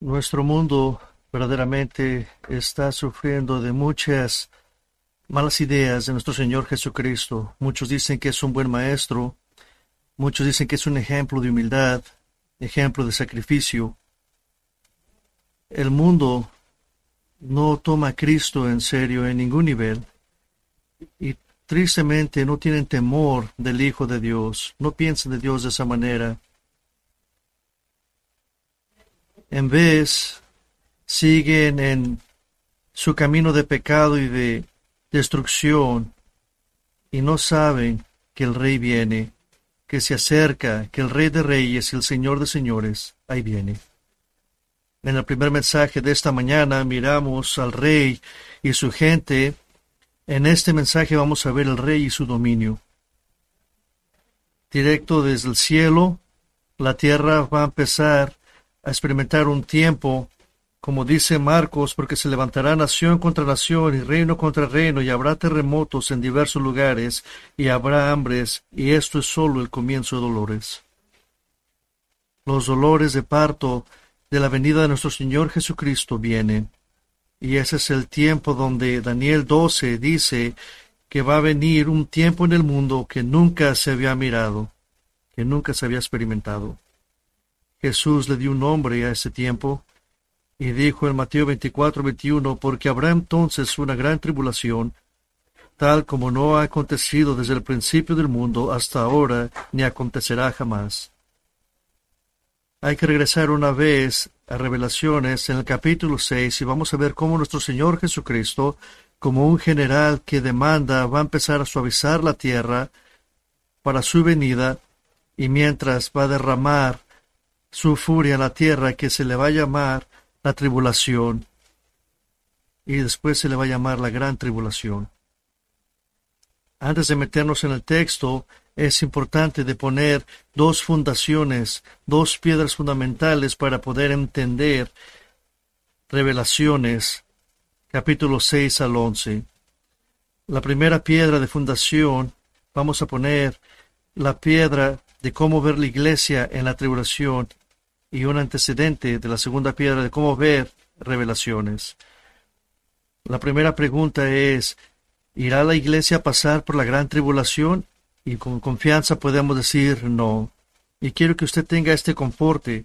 Nuestro mundo verdaderamente está sufriendo de muchas malas ideas de nuestro Señor Jesucristo. Muchos dicen que es un buen maestro, muchos dicen que es un ejemplo de humildad, ejemplo de sacrificio. El mundo no toma a Cristo en serio en ningún nivel y tristemente no tienen temor del Hijo de Dios, no piensan de Dios de esa manera. En vez, siguen en su camino de pecado y de destrucción y no saben que el Rey viene, que se acerca, que el Rey de Reyes y el Señor de Señores, ahí viene. En el primer mensaje de esta mañana miramos al Rey y su gente. En este mensaje vamos a ver el Rey y su dominio. Directo desde el cielo, la tierra va a empezar a experimentar un tiempo como dice Marcos, porque se levantará nación contra nación y reino contra reino, y habrá terremotos en diversos lugares, y habrá hambres, y esto es solo el comienzo de dolores. Los dolores de parto de la venida de nuestro Señor Jesucristo vienen, y ese es el tiempo donde Daniel 12 dice que va a venir un tiempo en el mundo que nunca se había mirado, que nunca se había experimentado. Jesús le dio un nombre a ese tiempo, y dijo en Mateo 24, 21, porque habrá entonces una gran tribulación, tal como no ha acontecido desde el principio del mundo hasta ahora, ni acontecerá jamás. Hay que regresar una vez a Revelaciones en el capítulo 6 y vamos a ver cómo nuestro Señor Jesucristo, como un general que demanda, va a empezar a suavizar la tierra para su venida y mientras va a derramar su furia a la tierra que se le va a llamar la tribulación y después se le va a llamar la gran tribulación. Antes de meternos en el texto, es importante de poner dos fundaciones, dos piedras fundamentales para poder entender Revelaciones, capítulo 6 al 11. La primera piedra de fundación, vamos a poner la piedra de cómo ver la iglesia en la tribulación y un antecedente de la segunda piedra de cómo ver revelaciones. La primera pregunta es, ¿irá la iglesia a pasar por la gran tribulación? Y con confianza podemos decir no. Y quiero que usted tenga este conforte.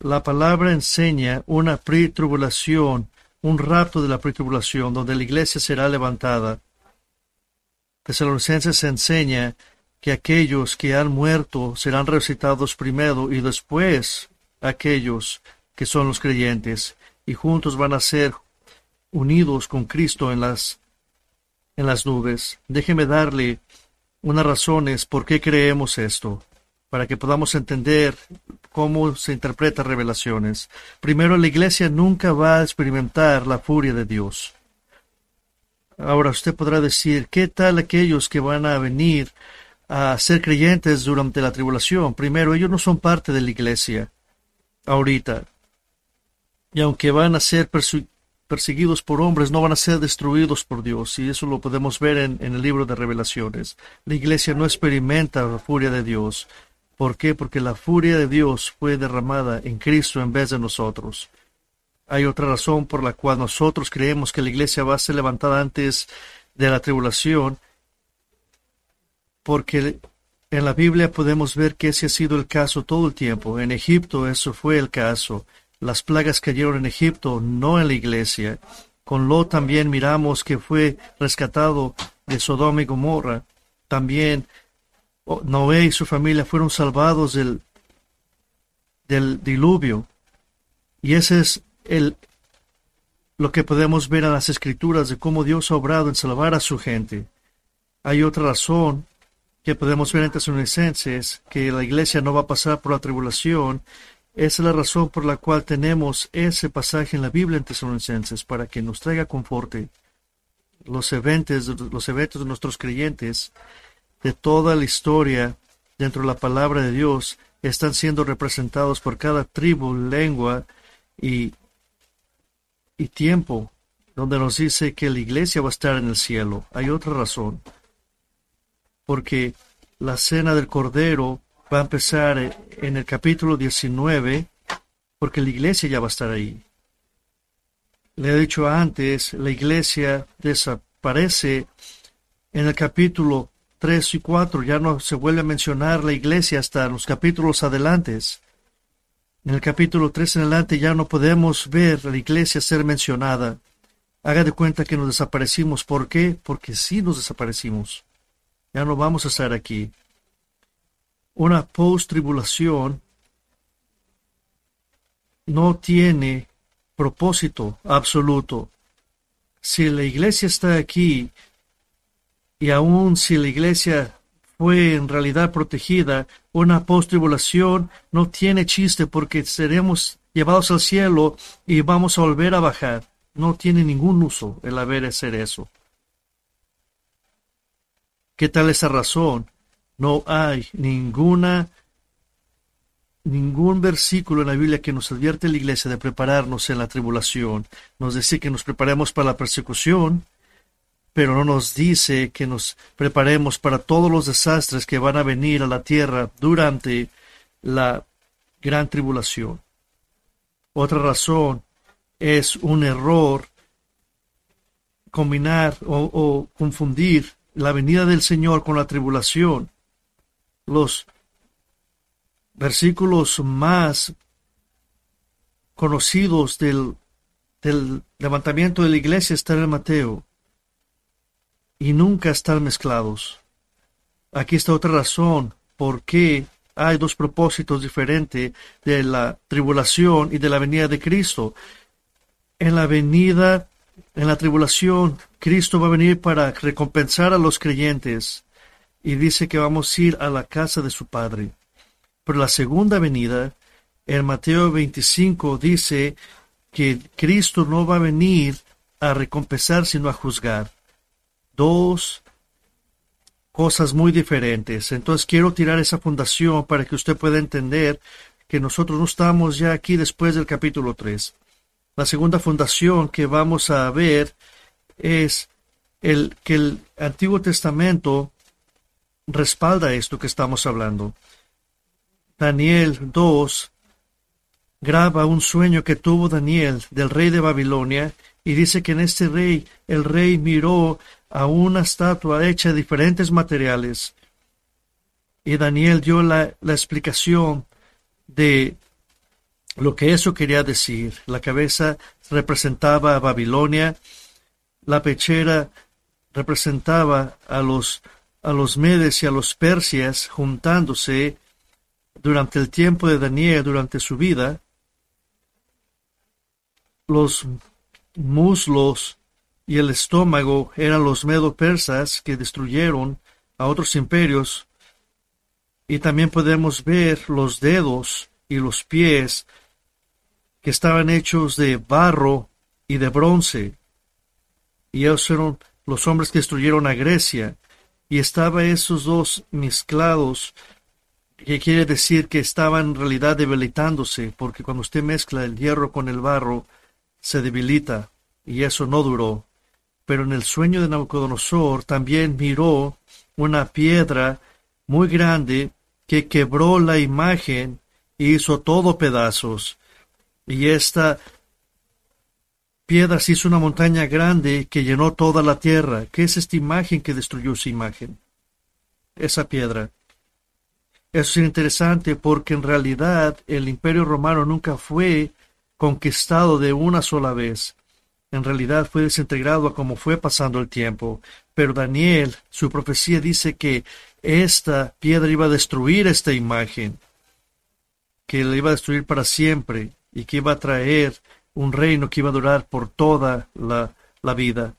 La palabra enseña una pretribulación, un rapto de la pretribulación, donde la iglesia será levantada. Tesalonicenses enseña que aquellos que han muerto serán resucitados primero y después aquellos que son los creyentes y juntos van a ser unidos con Cristo en las en las nubes. Déjeme darle unas razones por qué creemos esto, para que podamos entender cómo se interpreta revelaciones. Primero, la iglesia nunca va a experimentar la furia de Dios. Ahora usted podrá decir, ¿qué tal aquellos que van a venir a ser creyentes durante la tribulación. Primero, ellos no son parte de la iglesia ahorita. Y aunque van a ser perseguidos por hombres, no van a ser destruidos por Dios. Y eso lo podemos ver en, el libro de revelaciones. La iglesia no experimenta la furia de Dios. ¿Por qué? Porque la furia de Dios fue derramada en Cristo en vez de nosotros. Hay otra razón por la cual nosotros creemos que la iglesia va a ser levantada antes de la tribulación porque en la Biblia podemos ver que ese ha sido el caso todo el tiempo. En Egipto eso fue el caso. Las plagas cayeron en Egipto, no en la iglesia. Con Lot también miramos que fue rescatado de Sodoma y Gomorra. También oh, Noé y su familia fueron salvados del, del diluvio. Y ese es el, lo que podemos ver en las escrituras de cómo Dios ha obrado en salvar a su gente. Hay otra razón que podemos ver en Tesalonicenses que la iglesia no va a pasar por la tribulación. Es la razón por la cual tenemos ese pasaje en la Biblia en Tesalonicenses, para que nos traiga conforte. Los eventos, los eventos de nuestros creyentes, de toda la historia dentro de la palabra de Dios, están siendo representados por cada tribu, lengua y, y tiempo, donde nos dice que la iglesia va a estar en el cielo. Hay otra razón porque la cena del Cordero va a empezar en el capítulo 19, porque la iglesia ya va a estar ahí. Le he dicho antes, la iglesia desaparece en el capítulo 3 y 4, ya no se vuelve a mencionar la iglesia hasta los capítulos adelantes. En el capítulo 3 en adelante ya no podemos ver la iglesia ser mencionada. Haga de cuenta que nos desaparecimos. ¿Por qué? Porque sí nos desaparecimos. Ya no vamos a estar aquí. Una post-tribulación no tiene propósito absoluto. Si la iglesia está aquí y aun si la iglesia fue en realidad protegida, una post-tribulación no tiene chiste porque seremos llevados al cielo y vamos a volver a bajar. No tiene ningún uso el haber hacer eso. ¿Qué tal esa razón? No hay ninguna ningún versículo en la Biblia que nos advierte la iglesia de prepararnos en la tribulación. Nos dice que nos preparemos para la persecución, pero no nos dice que nos preparemos para todos los desastres que van a venir a la tierra durante la gran tribulación. Otra razón es un error combinar o, o confundir la venida del Señor con la tribulación. Los versículos más conocidos del, levantamiento de la iglesia están en Mateo y nunca están mezclados. Aquí está otra razón por qué hay dos propósitos diferentes de la tribulación y de la venida de Cristo. En la venida, en la tribulación, Cristo va a venir para recompensar a los creyentes y dice que vamos a ir a la casa de su Padre. Pero la segunda venida, en Mateo 25, dice que Cristo no va a venir a recompensar, sino a juzgar. Dos cosas muy diferentes. Entonces quiero tirar esa fundación para que usted pueda entender que nosotros no estamos ya aquí después del capítulo 3. La segunda fundación que vamos a ver es el que el Antiguo Testamento respalda esto que estamos hablando. Daniel 2 graba un sueño que tuvo Daniel del rey de Babilonia y dice que en este rey el rey miró a una estatua hecha de diferentes materiales y Daniel dio la, la explicación de lo que eso quería decir. La cabeza representaba a Babilonia, la pechera representaba a los, a los medes y a los persias juntándose durante el tiempo de Daniel, durante su vida, los muslos y el estómago eran los medo-persas que destruyeron a otros imperios, y también podemos ver los dedos y los pies que estaban hechos de barro y de bronce, y ellos fueron los hombres que destruyeron a Grecia, y estaban esos dos mezclados que quiere decir que estaban en realidad debilitándose, porque cuando usted mezcla el hierro con el barro, se debilita, y eso no duró. Pero en el sueño de Nabucodonosor también miró una piedra muy grande que quebró la imagen y hizo todo pedazos. Y esta piedra se hizo una montaña grande que llenó toda la tierra. ¿Qué es esta imagen que destruyó su imagen? Esa piedra. Eso es interesante porque en realidad el imperio romano nunca fue conquistado de una sola vez. En realidad fue desintegrado como fue pasando el tiempo. Pero Daniel, su profecía dice que esta piedra iba a destruir esta imagen, que la iba a destruir para siempre y que iba a traer un reino que iba a durar por toda la, la vida.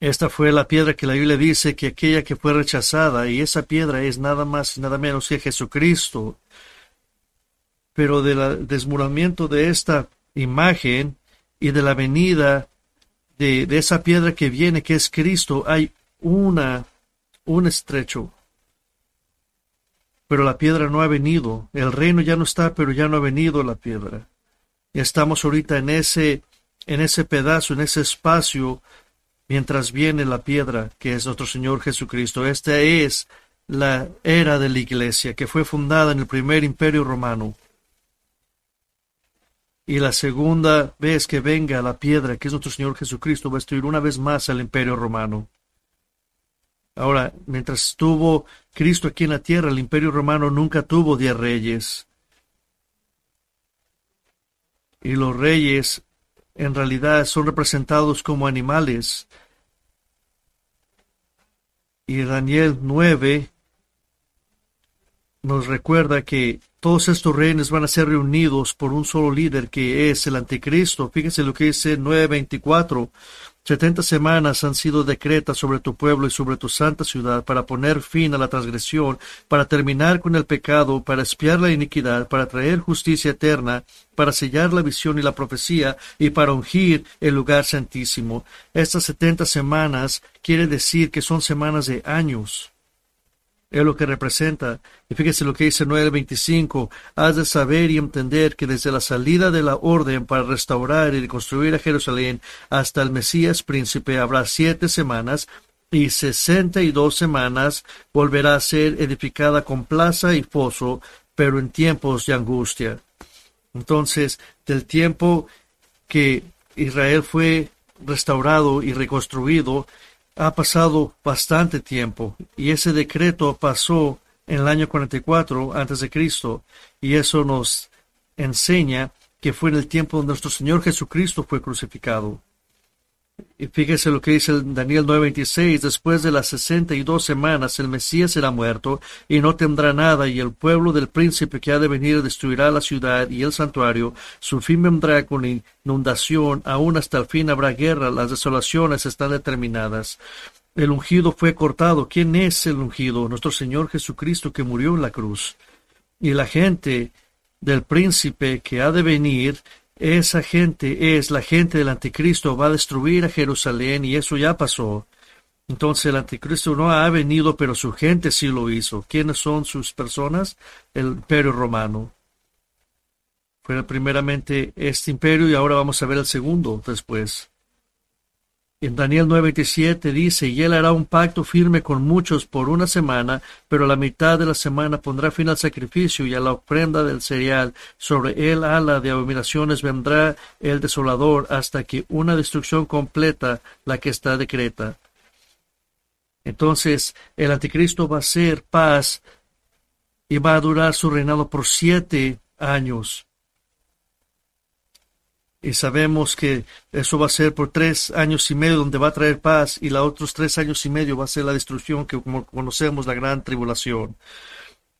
Esta fue la piedra que la Biblia dice que aquella que fue rechazada, y esa piedra es nada más y nada menos que Jesucristo. Pero del desmoronamiento de esta imagen y de la venida de, de, esa piedra que viene, que es Cristo, hay una, un estrecho. Pero la piedra no ha venido. El reino ya no está, pero ya no ha venido la piedra. Estamos ahorita en ese, en ese pedazo, en ese espacio mientras viene la piedra que es nuestro Señor Jesucristo. Esta es la era de la iglesia que fue fundada en el primer imperio romano. Y la segunda vez que venga la piedra, que es nuestro Señor Jesucristo, va a destruir una vez más al imperio romano. Ahora, mientras estuvo Cristo aquí en la tierra, el imperio romano nunca tuvo diez reyes. Y los reyes en realidad son representados como animales. Y Daniel 9 nos recuerda que todos estos reinos van a ser reunidos por un solo líder que es el anticristo. Fíjense lo que dice 9.24. Setenta semanas han sido decretas sobre tu pueblo y sobre tu santa ciudad para poner fin a la transgresión, para terminar con el pecado, para espiar la iniquidad, para traer justicia eterna, para sellar la visión y la profecía y para ungir el lugar santísimo. Estas setenta semanas quiere decir que son semanas de años es lo que representa. Y fíjese lo que dice 9.25. Has de saber y entender que desde la salida de la orden para restaurar y reconstruir a Jerusalén hasta el Mesías príncipe habrá siete semanas y sesenta y dos semanas volverá a ser edificada con plaza y foso, pero en tiempos de angustia. Entonces, del tiempo que Israel fue restaurado y reconstruido, ha pasado bastante tiempo y ese decreto pasó en el año 44 antes de Cristo y eso nos enseña que fue en el tiempo donde nuestro Señor Jesucristo fue crucificado. Y fíjese lo que dice el Daniel 9:26, después de las sesenta y dos semanas el Mesías será muerto y no tendrá nada y el pueblo del príncipe que ha de venir destruirá la ciudad y el santuario, su fin vendrá con inundación, aún hasta el fin habrá guerra, las desolaciones están determinadas. El ungido fue cortado. ¿Quién es el ungido? Nuestro Señor Jesucristo que murió en la cruz. Y la gente del príncipe que ha de venir esa gente es la gente del anticristo, va a destruir a Jerusalén y eso ya pasó. Entonces el anticristo no ha venido, pero su gente sí lo hizo. ¿Quiénes son sus personas? El imperio romano. Fue primeramente este imperio y ahora vamos a ver el segundo después. En Daniel 9:27 dice, y él hará un pacto firme con muchos por una semana, pero la mitad de la semana pondrá fin al sacrificio y a la ofrenda del cereal. Sobre él ala de abominaciones vendrá el desolador hasta que una destrucción completa la que está decreta. Entonces el anticristo va a ser paz y va a durar su reinado por siete años. Y sabemos que eso va a ser por tres años y medio donde va a traer paz y los otros tres años y medio va a ser la destrucción que como conocemos la gran tribulación.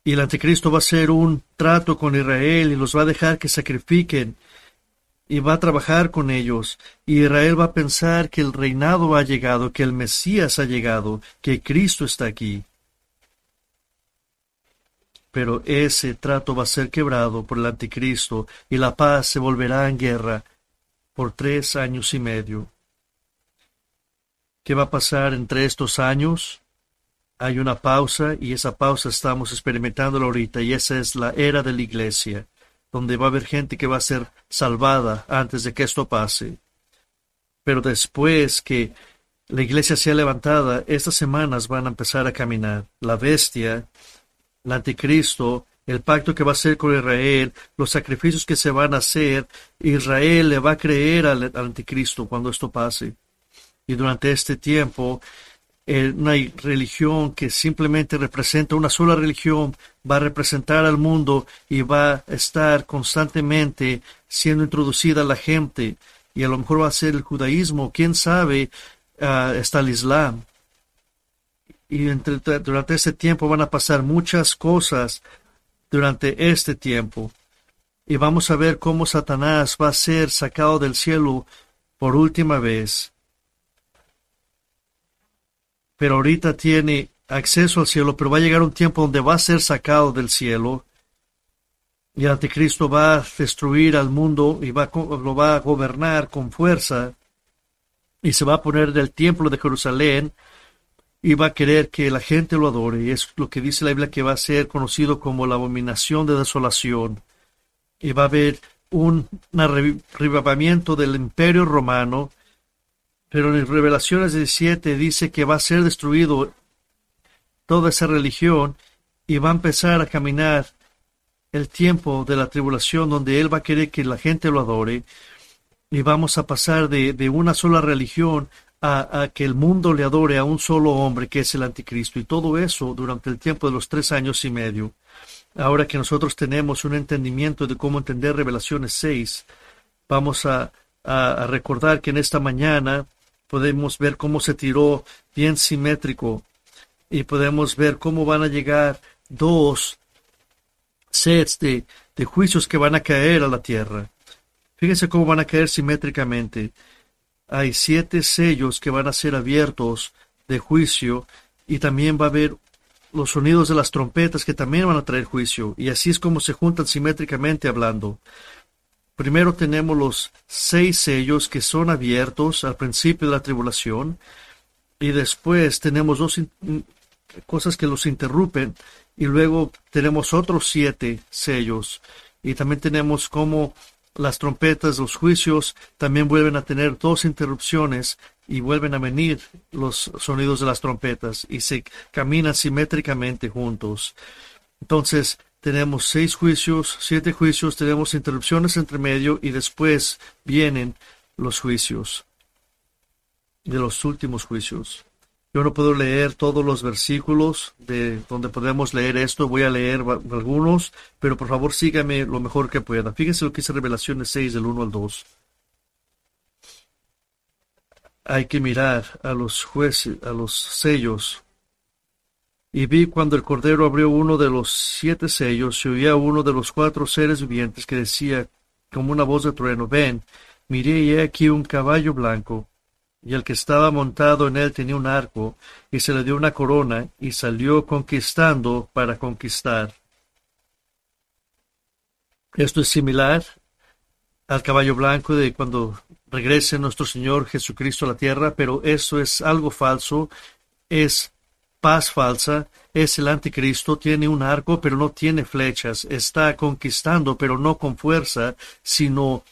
Y el anticristo va a hacer un trato con Israel y los va a dejar que sacrifiquen y va a trabajar con ellos. Y Israel va a pensar que el reinado ha llegado, que el Mesías ha llegado, que Cristo está aquí. Pero ese trato va a ser quebrado por el anticristo y la paz se volverá en guerra por tres años y medio. ¿Qué va a pasar entre estos años? Hay una pausa y esa pausa estamos experimentando ahorita y esa es la era de la iglesia, donde va a haber gente que va a ser salvada antes de que esto pase. Pero después que la iglesia sea levantada, estas semanas van a empezar a caminar. La bestia, el anticristo, el pacto que va a hacer con Israel, los sacrificios que se van a hacer, Israel le va a creer al, anticristo cuando esto pase. Y durante este tiempo, eh, una religión que simplemente representa una sola religión va a representar al mundo y va a estar constantemente siendo introducida a la gente. Y a lo mejor va a ser el judaísmo, quién sabe, uh, está el islam. Y durante este tiempo van a pasar muchas cosas durante este tiempo. Y vamos a ver cómo Satanás va a ser sacado del cielo por última vez. Pero ahorita tiene acceso al cielo, pero va a llegar un tiempo donde va a ser sacado del cielo. Y el anticristo va a destruir al mundo y va, lo va a gobernar con fuerza. Y se va a poner del templo de Jerusalén y va a querer que la gente lo adore. Es lo que dice la Biblia que va a ser conocido como la abominación de desolación. Y va a haber un, revivamiento del imperio romano. Pero en Revelaciones 17 dice que va a ser destruido toda esa religión y va a empezar a caminar el tiempo de la tribulación donde Él va a querer que la gente lo adore y vamos a pasar de, de una sola religión a, que el mundo le adore a un solo hombre que es el anticristo y todo eso durante el tiempo de los tres años y medio. Ahora que nosotros tenemos un entendimiento de cómo entender Revelaciones 6, vamos a, a, a recordar que en esta mañana podemos ver cómo se tiró bien simétrico y podemos ver cómo van a llegar dos sets de, de juicios que van a caer a la tierra. Fíjense cómo van a caer simétricamente. Hay siete sellos que van a ser abiertos de juicio y también va a haber los sonidos de las trompetas que también van a traer juicio. Y así es como se juntan simétricamente hablando. Primero tenemos los seis sellos que son abiertos al principio de la tribulación y después tenemos dos cosas que los interrumpen y luego tenemos otros siete sellos y también tenemos como las trompetas, los juicios también vuelven a tener dos interrupciones y vuelven a venir los sonidos de las trompetas y se caminan simétricamente juntos. Entonces tenemos seis juicios, siete juicios, tenemos interrupciones entre medio y después vienen los juicios de los últimos juicios. Yo no puedo leer todos los versículos de donde podemos leer esto, voy a leer algunos, pero por favor sígame lo mejor que pueda. Fíjense lo que dice Revelaciones 6 del 1 al 2. Hay que mirar a los jueces, a los sellos. Y vi cuando el Cordero abrió uno de los siete sellos, se oía uno de los cuatro seres vivientes que decía como una voz de trueno, ven, miré y he aquí un caballo blanco y el que estaba montado en él tenía un arco, y se le dio una corona, y salió conquistando para conquistar. Esto es similar al caballo blanco de cuando regrese nuestro Señor Jesucristo a la tierra, pero eso es algo falso, es paz falsa, es el anticristo, tiene un arco, pero no tiene flechas, está conquistando, pero no con fuerza, sino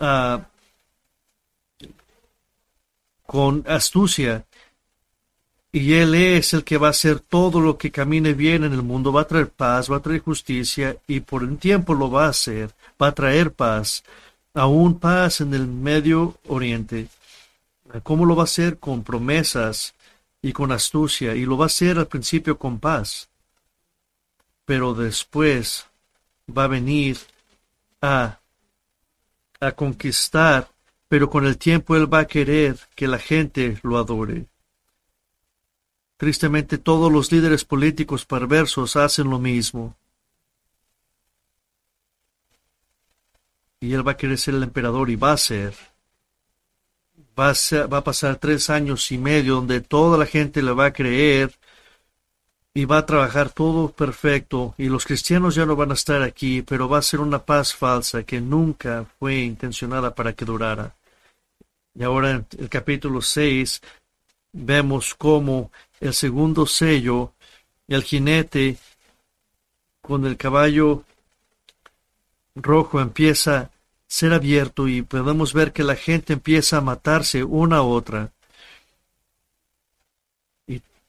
uh, con astucia. Y Él es el que va a hacer todo lo que camine bien en el mundo, va a traer paz, va a traer justicia y por un tiempo lo va a hacer, va a traer paz, aún paz en el Medio Oriente. ¿Cómo lo va a hacer? Con promesas y con astucia y lo va a hacer al principio con paz. Pero después va a venir a, a conquistar pero con el tiempo Él va a querer que la gente lo adore. Tristemente todos los líderes políticos perversos hacen lo mismo. Y Él va a querer ser el emperador y va a ser. Va a, va a pasar tres años y medio donde toda la gente le va a creer y va a trabajar todo perfecto y los cristianos ya no van a estar aquí, pero va a ser una paz falsa que nunca fue intencionada para que durara. Y ahora en el capítulo 6 vemos cómo el segundo sello, el jinete con el caballo rojo empieza a ser abierto y podemos ver que la gente empieza a matarse una a otra.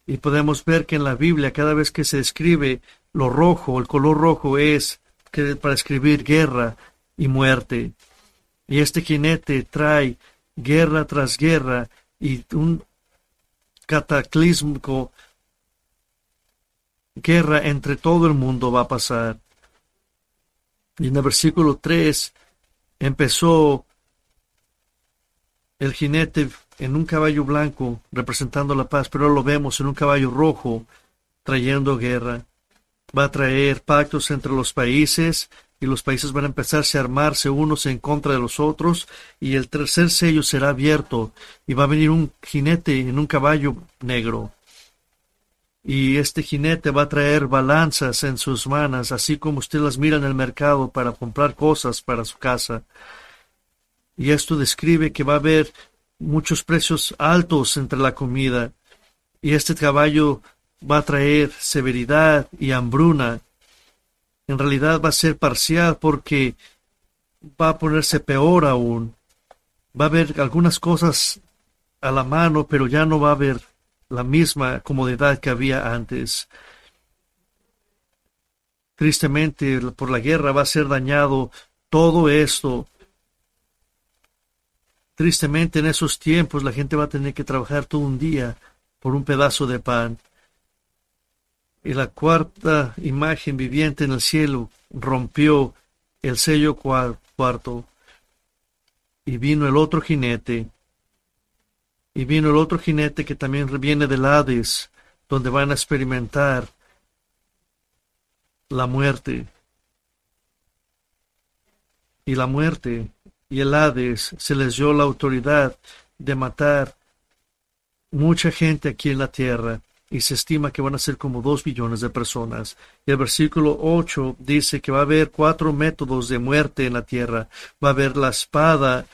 Y podemos ver que en la Biblia cada vez que se describe lo rojo, el color rojo es que para escribir guerra y muerte. Y este jinete trae guerra tras guerra y un cataclismo guerra entre todo el mundo va a pasar. Y en el versículo 3 empezó el jinete en un caballo blanco representando la paz, pero lo vemos en un caballo rojo trayendo guerra. Va a traer pactos entre los países y los países van a empezarse a armarse unos en contra de los otros y el tercer sello será abierto y va a venir un jinete en un caballo negro. Y este jinete va a traer balanzas en sus manos, así como usted las mira en el mercado para comprar cosas para su casa. Y esto describe que va a haber muchos precios altos entre la comida. Y este caballo va a traer severidad y hambruna. En realidad va a ser parcial porque va a ponerse peor aún. Va a haber algunas cosas a la mano, pero ya no va a haber la misma comodidad que había antes. Tristemente, por la guerra va a ser dañado todo esto. Tristemente, en esos tiempos, la gente va a tener que trabajar todo un día por un pedazo de pan. Y la cuarta imagen viviente en el cielo rompió el sello cuarto. Y vino el otro jinete. Y vino el otro jinete que también viene del Hades, donde van a experimentar la muerte. Y la muerte y el Hades se les dio la autoridad de matar mucha gente aquí en la tierra y se estima que van a ser como dos billones de personas. Y el versículo 8 dice que va a haber cuatro métodos de muerte en la tierra. Va a haber la espada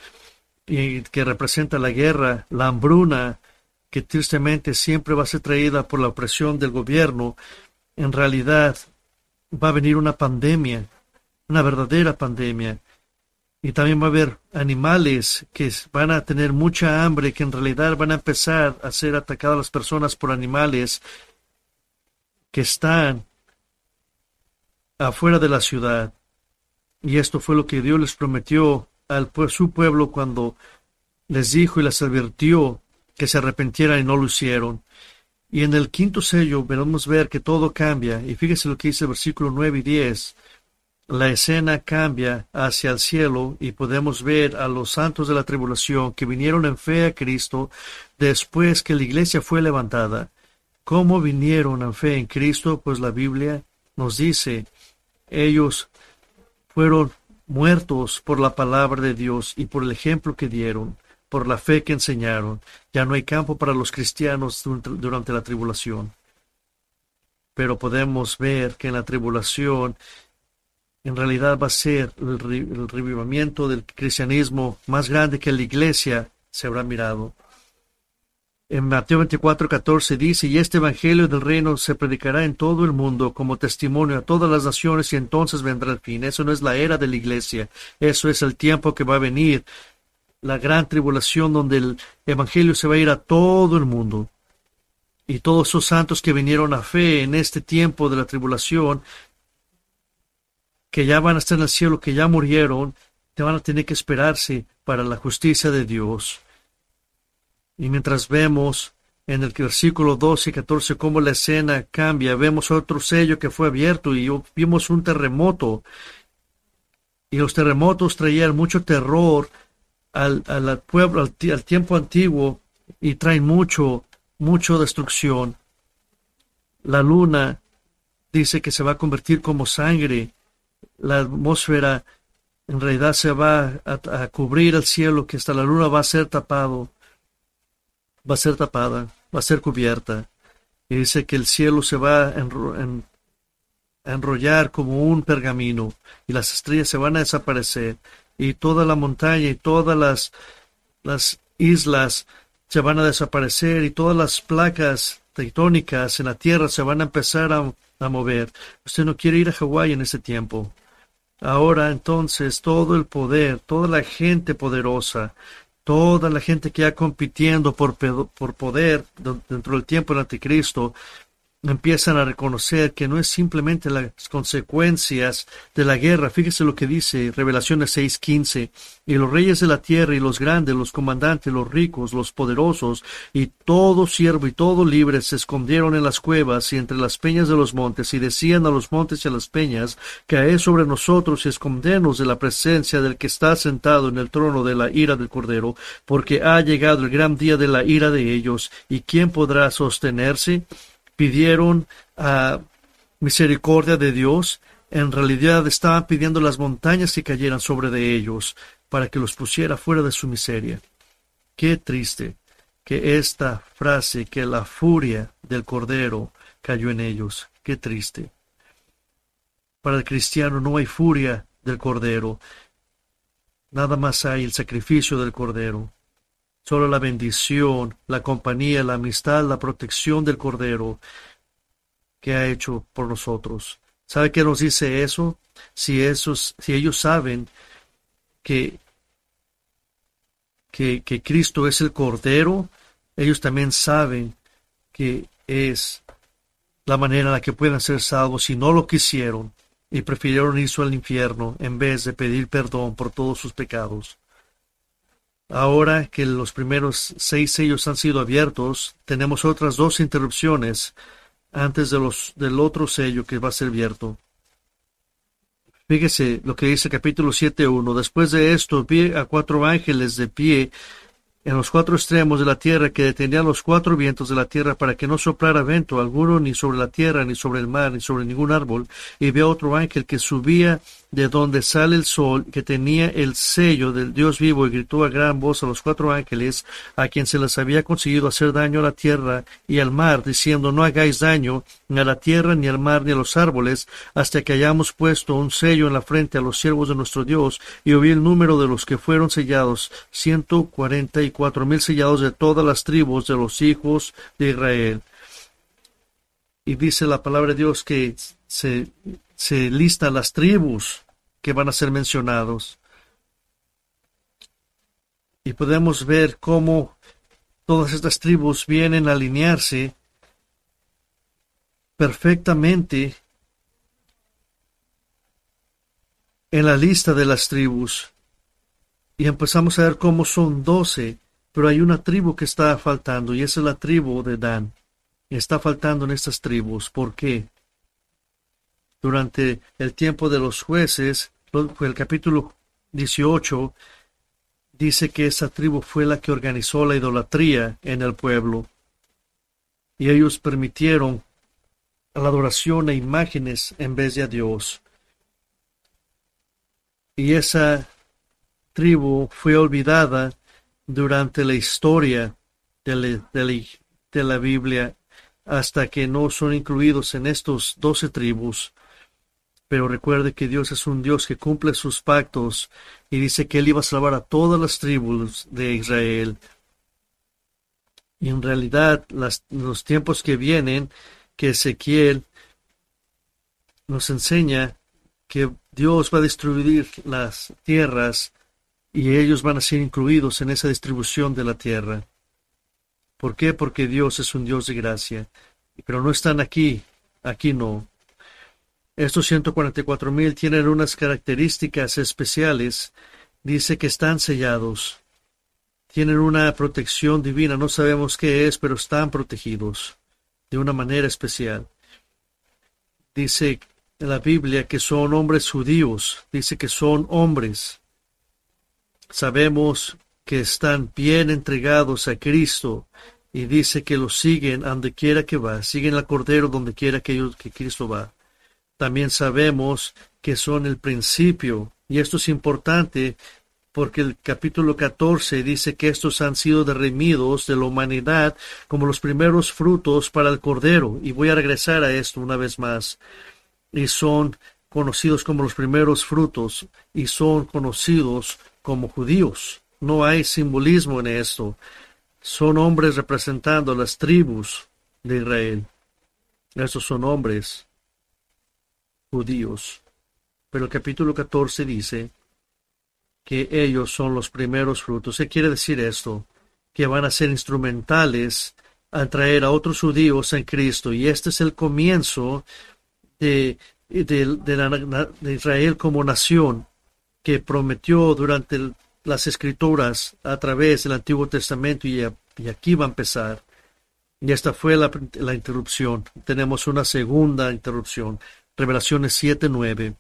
que representa la guerra, la hambruna, que tristemente siempre va a ser traída por la opresión del gobierno. En realidad, va a venir una pandemia, una verdadera pandemia. Y también va a haber animales que van a tener mucha hambre, que en realidad van a empezar a ser atacadas las personas por animales que están afuera de la ciudad. Y esto fue lo que Dios les prometió al su pueblo cuando les dijo y les advirtió que se arrepintieran y no lo hicieron. Y en el quinto sello veremos ver que todo cambia. Y fíjese lo que dice el versículo 9 y 10. La escena cambia hacia el cielo y podemos ver a los santos de la tribulación que vinieron en fe a Cristo después que la iglesia fue levantada. ¿Cómo vinieron en fe en Cristo? Pues la Biblia nos dice, ellos fueron muertos por la palabra de Dios y por el ejemplo que dieron por la fe que enseñaron. Ya no hay campo para los cristianos durante la tribulación. Pero podemos ver que en la tribulación en realidad va a ser el, revivimiento del cristianismo más grande que la iglesia se habrá mirado. En Mateo 24, 14 dice, y este Evangelio del reino se predicará en todo el mundo como testimonio a todas las naciones y entonces vendrá el fin. Eso no es la era de la iglesia, eso es el tiempo que va a venir la gran tribulación donde el Evangelio se va a ir a todo el mundo. Y todos esos santos que vinieron a fe en este tiempo de la tribulación, que ya van a estar en el cielo, que ya murieron, te van a tener que esperarse para la justicia de Dios. Y mientras vemos en el versículo 12 y 14 cómo la escena cambia, vemos otro sello que fue abierto y vimos un terremoto. Y los terremotos traían mucho terror al, al pueblo, al, tiempo antiguo y traen mucho, mucho destrucción. La luna dice que se va a convertir como sangre. La atmósfera en realidad se va a, cubrir el cielo, que hasta la luna va a ser tapado, va a ser tapada, va a ser cubierta. Y dice que el cielo se va a enrollar como un pergamino y las estrellas se van a desaparecer y toda la montaña y todas las, las islas se van a desaparecer y todas las placas tectónicas en la Tierra se van a empezar a, a mover. Usted no quiere ir a Hawái en ese tiempo. Ahora entonces todo el poder, toda la gente poderosa, toda la gente que ha compitiendo por, por poder dentro del tiempo del anticristo, empiezan a reconocer que no es simplemente las consecuencias de la guerra. Fíjese lo que dice Revelaciones 6:15. Y los reyes de la tierra y los grandes, los comandantes, los ricos, los poderosos y todo siervo y todo libre se escondieron en las cuevas y entre las peñas de los montes y decían a los montes y a las peñas, caed sobre nosotros y escondernos de la presencia del que está sentado en el trono de la ira del Cordero, porque ha llegado el gran día de la ira de ellos. ¿Y quién podrá sostenerse? Pidieron a misericordia de Dios, en realidad estaban pidiendo las montañas que cayeran sobre de ellos para que los pusiera fuera de su miseria. Qué triste que esta frase, que la furia del Cordero cayó en ellos. Qué triste. Para el cristiano no hay furia del Cordero. Nada más hay el sacrificio del Cordero. Solo la bendición, la compañía, la amistad, la protección del Cordero que ha hecho por nosotros. ¿Sabe qué nos dice eso? Si, esos, si ellos saben que, que, que Cristo es el Cordero, ellos también saben que es la manera en la que pueden ser salvos si no lo quisieron. y prefirieron irse al infierno en vez de pedir perdón por todos sus pecados. Ahora que los primeros seis sellos han sido abiertos, tenemos otras dos interrupciones antes de los, del otro sello que va a ser abierto. Fíjese lo que dice capítulo 7.1. Después de esto vi a cuatro ángeles de pie en los cuatro extremos de la tierra que detenían los cuatro vientos de la tierra para que no soplara viento alguno ni sobre la tierra, ni sobre el mar, ni sobre ningún árbol. Y vi a otro ángel que subía de donde sale el sol, que tenía el sello del Dios vivo, y gritó a gran voz a los cuatro ángeles, a quien se les había conseguido hacer daño a la tierra y al mar, diciendo, no hagáis daño ni a la tierra, ni al mar, ni a los árboles, hasta que hayamos puesto un sello en la frente a los siervos de nuestro Dios, y oí el número de los que fueron sellados, ciento cuarenta y cuatro mil sellados de todas las tribus de los hijos de Israel. Y dice la palabra de Dios que se, se lista las tribus que van a ser mencionados. Y podemos ver cómo todas estas tribus vienen a alinearse perfectamente en la lista de las tribus. Y empezamos a ver cómo son doce, pero hay una tribu que está faltando y esa es la tribu de Dan. Está faltando en estas tribus. ¿Por qué? Durante el tiempo de los jueces, el capítulo 18 dice que esa tribu fue la que organizó la idolatría en el pueblo. Y ellos permitieron la adoración a imágenes en vez de a Dios. Y esa tribu fue olvidada durante la historia de la, Biblia hasta que no son incluidos en estos doce tribus pero recuerde que Dios es un Dios que cumple sus pactos y dice que Él iba a salvar a todas las tribus de Israel. Y en realidad, los tiempos que vienen, que Ezequiel nos enseña que Dios va a destruir las tierras y ellos van a ser incluidos en esa distribución de la tierra. ¿Por qué? Porque Dios es un Dios de gracia. Pero no están aquí, aquí no. Estos 144 mil tienen unas características especiales. Dice que están sellados. Tienen una protección divina. No sabemos qué es, pero están protegidos de una manera especial. Dice la Biblia que son hombres judíos. Dice que son hombres. Sabemos que están bien entregados a Cristo y dice que los siguen donde quiera que va, siguen al Cordero donde quiera que, que Cristo va también sabemos que son el principio. Y esto es importante porque el capítulo 14 dice que estos han sido derrimidos de la humanidad como los primeros frutos para el Cordero. Y voy a regresar a esto una vez más. Y son conocidos como los primeros frutos y son conocidos como judíos. No hay simbolismo en esto. Son hombres representando las tribus de Israel. Estos son hombres judíos. Pero el capítulo 14 dice que ellos son los primeros frutos. ¿Qué quiere decir esto? Que van a ser instrumentales al traer a otros judíos en Cristo. Y este es el comienzo de, de, Israel como nación que prometió durante las escrituras a través del Antiguo Testamento y, aquí va a empezar. Y esta fue la, la, interrupción. Tenemos una segunda interrupción. Revelaciones 7:9.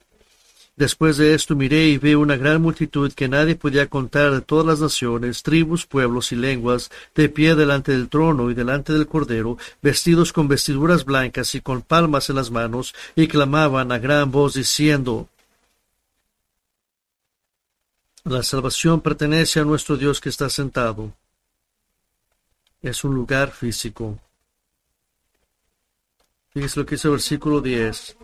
Después de esto miré y vi una gran multitud que nadie podía contar de todas las naciones, tribus, pueblos y lenguas, de pie delante del trono y delante del Cordero, vestidos con vestiduras blancas y con palmas en las manos, y clamaban a gran voz diciendo, La salvación pertenece a nuestro Dios que está sentado. Es un lugar físico. Fíjese lo que dice el versículo 10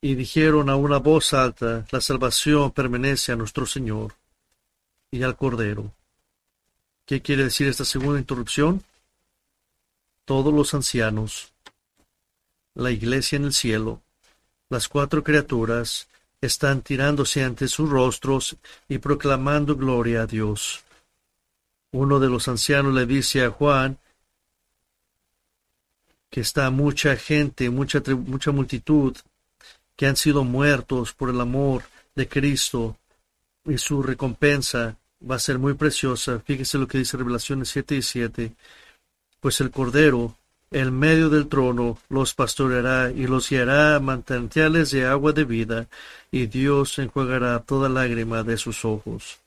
y dijeron a una voz alta, la salvación pertenece a nuestro Señor y al Cordero. ¿Qué quiere decir esta segunda interrupción? Todos los ancianos, la iglesia en el cielo, las cuatro criaturas, están tirándose ante sus rostros y proclamando gloria a Dios. Uno de los ancianos le dice a Juan que está mucha gente, mucha, mucha multitud que han sido muertos por el amor de Cristo y su recompensa va a ser muy preciosa. Fíjese lo que dice Revelaciones 7 y 7. Pues el Cordero, en medio del trono, los pastoreará y los guiará a manantiales de agua de vida, y Dios enjuagará toda lágrima de sus ojos.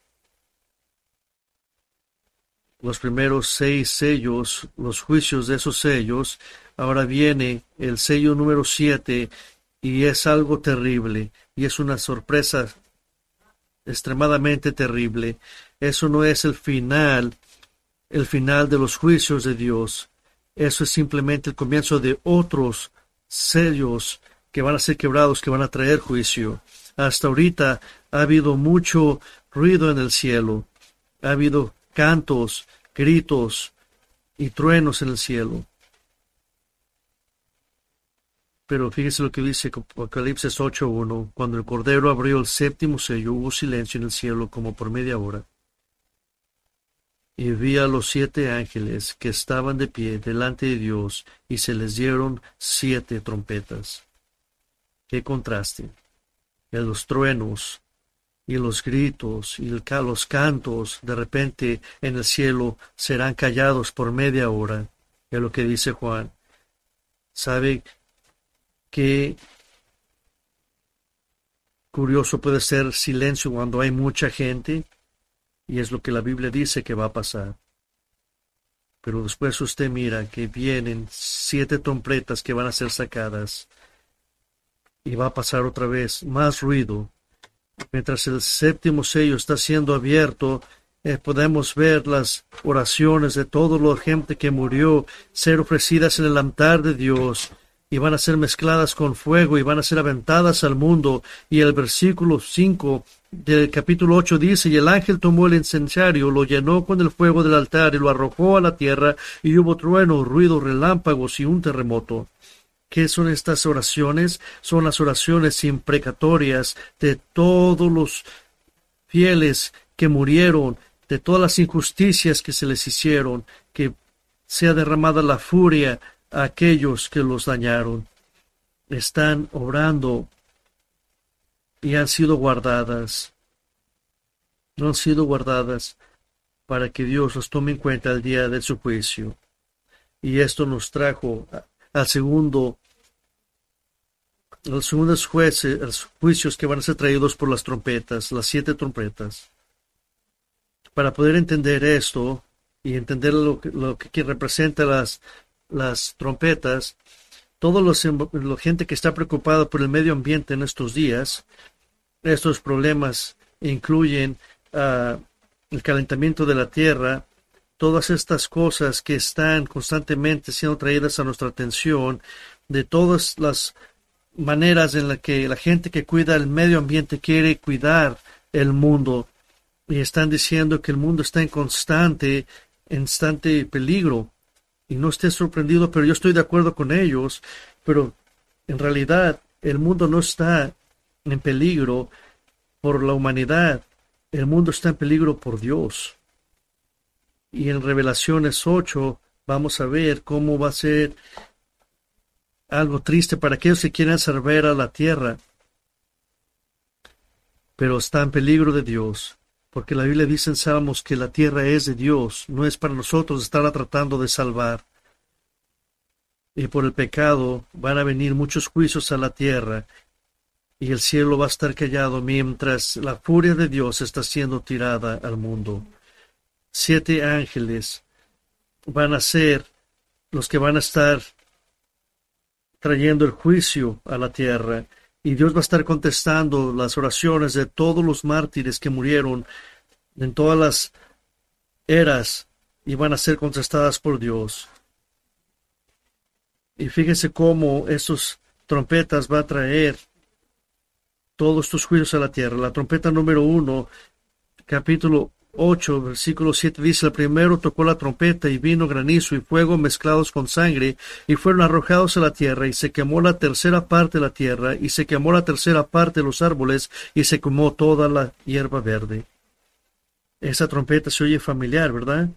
Los primeros seis sellos, los juicios de esos sellos, ahora viene el sello número siete, y es algo terrible, y es una sorpresa extremadamente terrible. Eso no es el final, el final de los juicios de Dios. Eso es simplemente el comienzo de otros sellos que van a ser quebrados, que van a traer juicio. Hasta ahorita ha habido mucho ruido en el cielo. Ha habido cantos, gritos y truenos en el cielo. Pero fíjese lo que dice Apocalipsis 8.1. Cuando el Cordero abrió el séptimo sello, hubo silencio en el cielo como por media hora. Y vi a los siete ángeles que estaban de pie delante de Dios y se les dieron siete trompetas. Qué contraste. Y los truenos y los gritos y los cantos de repente en el cielo serán callados por media hora. Es lo que dice Juan. ¿Sabe Qué curioso puede ser silencio cuando hay mucha gente y es lo que la Biblia dice que va a pasar. Pero después usted mira que vienen siete trompetas que van a ser sacadas y va a pasar otra vez más ruido. Mientras el séptimo sello está siendo abierto, eh, podemos ver las oraciones de toda la gente que murió ser ofrecidas en el altar de Dios y van a ser mezcladas con fuego y van a ser aventadas al mundo. Y el versículo 5 del capítulo 8 dice, y el ángel tomó el incensario, lo llenó con el fuego del altar y lo arrojó a la tierra, y hubo trueno, ruido, relámpagos y un terremoto. ¿Qué son estas oraciones? Son las oraciones imprecatorias de todos los fieles que murieron, de todas las injusticias que se les hicieron, que sea derramada la furia aquellos que los dañaron. Están obrando y han sido guardadas. No han sido guardadas para que Dios los tome en cuenta el día de su juicio. Y esto nos trajo al segundo, los segundos jueces, los juicios que van a ser traídos por las trompetas, las siete trompetas. Para poder entender esto y entender lo que, lo que representa las las trompetas, toda la gente que está preocupada por el medio ambiente en estos días, estos problemas incluyen ah, el calentamiento de la tierra, todas estas cosas que están constantemente siendo traídas a nuestra atención, de todas las maneras en las que la gente que cuida el medio ambiente quiere cuidar el mundo. Y están diciendo que el mundo está en constante, constante peligro. Y no esté sorprendido, pero yo estoy de acuerdo con ellos, pero en realidad el mundo no está en peligro por la humanidad, el mundo está en peligro por Dios. Y en Revelaciones 8 vamos a ver cómo va a ser algo triste para aquellos que quieran servir a la tierra, pero está en peligro de Dios porque la Biblia dice en Salmos que la tierra es de Dios, no es para nosotros estarla tratando de salvar. Y por el pecado van a venir muchos juicios a la tierra, y el cielo va a estar callado mientras la furia de Dios está siendo tirada al mundo. Siete ángeles van a ser los que van a estar trayendo el juicio a la tierra y Dios va a estar contestando las oraciones de todos los mártires que murieron en todas las eras y van a ser contestadas por Dios. Y fíjese cómo estos trompetas va a traer todos estos juicios a la tierra. La trompeta número uno, capítulo 8, versículo 7 dice, el primero tocó la trompeta y vino granizo y fuego mezclados con sangre y fueron arrojados a la tierra y se quemó la tercera parte de la tierra y se quemó la tercera parte de los árboles y se quemó toda la hierba verde. Esa trompeta se oye familiar, ¿verdad?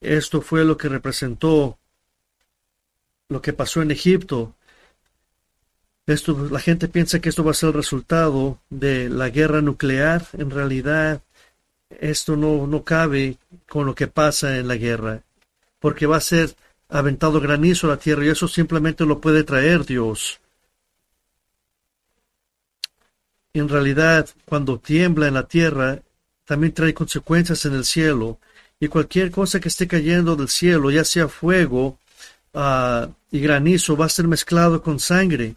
Esto fue lo que representó lo que pasó en Egipto Esto, la gente piensa que esto va a ser el resultado de la guerra nuclear. En realidad, esto no, no cabe con lo que pasa en la guerra, porque va a ser aventado granizo a la tierra y eso simplemente lo puede traer Dios. En realidad, cuando tiembla en la tierra, también trae consecuencias en el cielo y cualquier cosa que esté cayendo del cielo, ya sea fuego uh, y granizo, va a ser mezclado con sangre.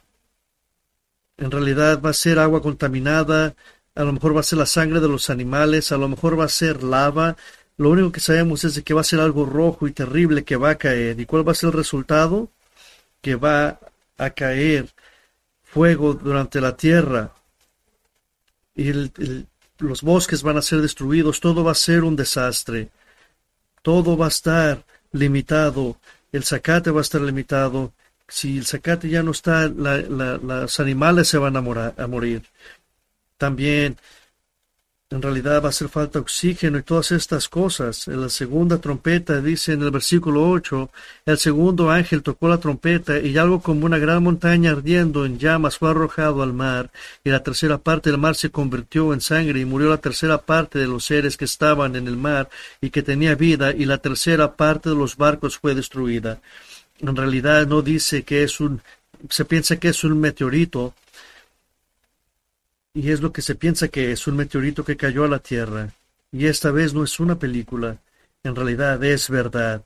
En realidad va a ser agua contaminada, a lo mejor va a ser la sangre de los animales, a lo mejor va a ser lava. Lo único que sabemos es de que va a ser algo rojo y terrible que va a caer. ¿Y cuál va a ser el resultado? Que va a caer fuego durante la tierra. Y los bosques van a ser destruidos, todo va a ser un desastre. Todo va a estar limitado, el zacate va a estar limitado. Si el zacate ya no está, los animales se van a morir. También en realidad va a hacer falta oxígeno y todas estas cosas. En la segunda trompeta dice en el versículo 8, el segundo ángel tocó la trompeta y algo como una gran montaña ardiendo en llamas fue arrojado al mar y la tercera parte del mar se convirtió en sangre y murió la tercera parte de los seres que estaban en el mar y que tenía vida y la tercera parte de los barcos fue destruida. En realidad no dice que es un, se piensa que es un meteorito, y es lo que se piensa que es un meteorito que cayó a la Tierra. Y esta vez no es una película, en realidad es verdad.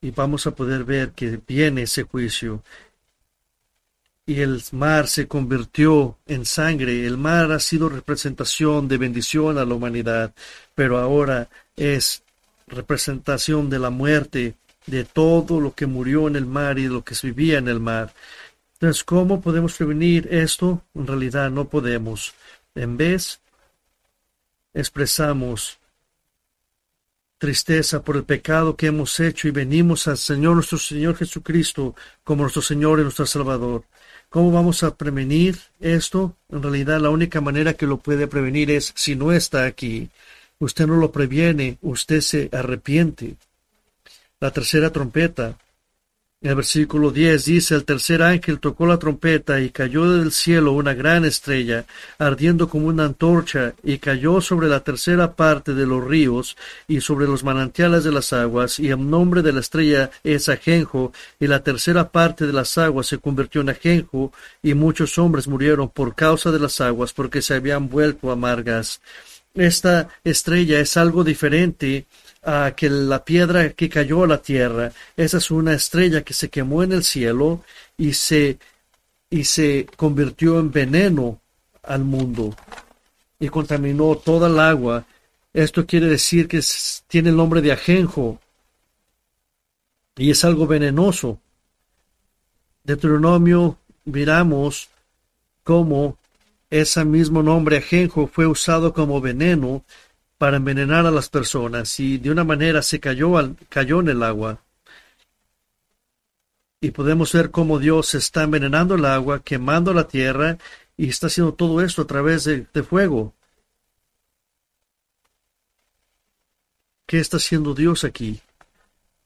Y vamos a poder ver que viene ese juicio. Y el mar se convirtió en sangre. El mar ha sido representación de bendición a la humanidad, pero ahora es representación de la muerte, de todo lo que murió en el mar y de lo que vivía en el mar. Entonces, ¿cómo podemos prevenir esto? En realidad no podemos. En vez, expresamos tristeza por el pecado que hemos hecho y venimos al Señor nuestro Señor Jesucristo como nuestro Señor y nuestro Salvador. ¿Cómo vamos a prevenir esto? En realidad la única manera que lo puede prevenir es si no está aquí. Usted no lo previene, usted se arrepiente. La tercera trompeta el versículo 10 dice, el tercer ángel tocó la trompeta y cayó del cielo una gran estrella, ardiendo como una antorcha, y cayó sobre la tercera parte de los ríos y sobre los manantiales de las aguas, y el nombre de la estrella es ajenjo, y la tercera parte de las aguas se convirtió en ajenjo, y muchos hombres murieron por causa de las aguas, porque se habían vuelto amargas. Esta estrella es algo diferente a que la piedra que cayó a la tierra, esa es una estrella que se quemó en el cielo y se, y se convirtió en veneno al mundo y contaminó toda el agua. Esto quiere decir que tiene el nombre de ajenjo y es algo venenoso. Deuteronomio miramos cómo ese mismo nombre ajenjo fue usado como veneno para envenenar a las personas y de una manera se cayó, al, cayó en el agua. Y podemos ver cómo Dios está envenenando el agua, quemando la tierra y está haciendo todo esto a través de, de fuego. ¿Qué está haciendo Dios aquí?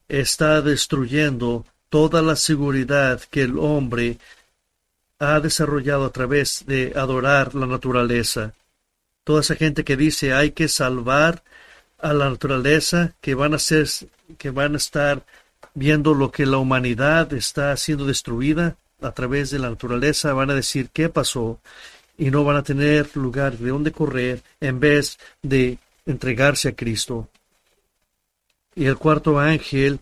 Está destruyendo toda la seguridad que el hombre ha desarrollado a través de adorar la naturaleza toda esa gente que dice hay que salvar a la naturaleza, que van a ser, que van a estar viendo lo que la humanidad está siendo destruida a través de la naturaleza, van a decir qué pasó y no van a tener lugar de dónde correr en vez de entregarse a Cristo. Y el cuarto ángel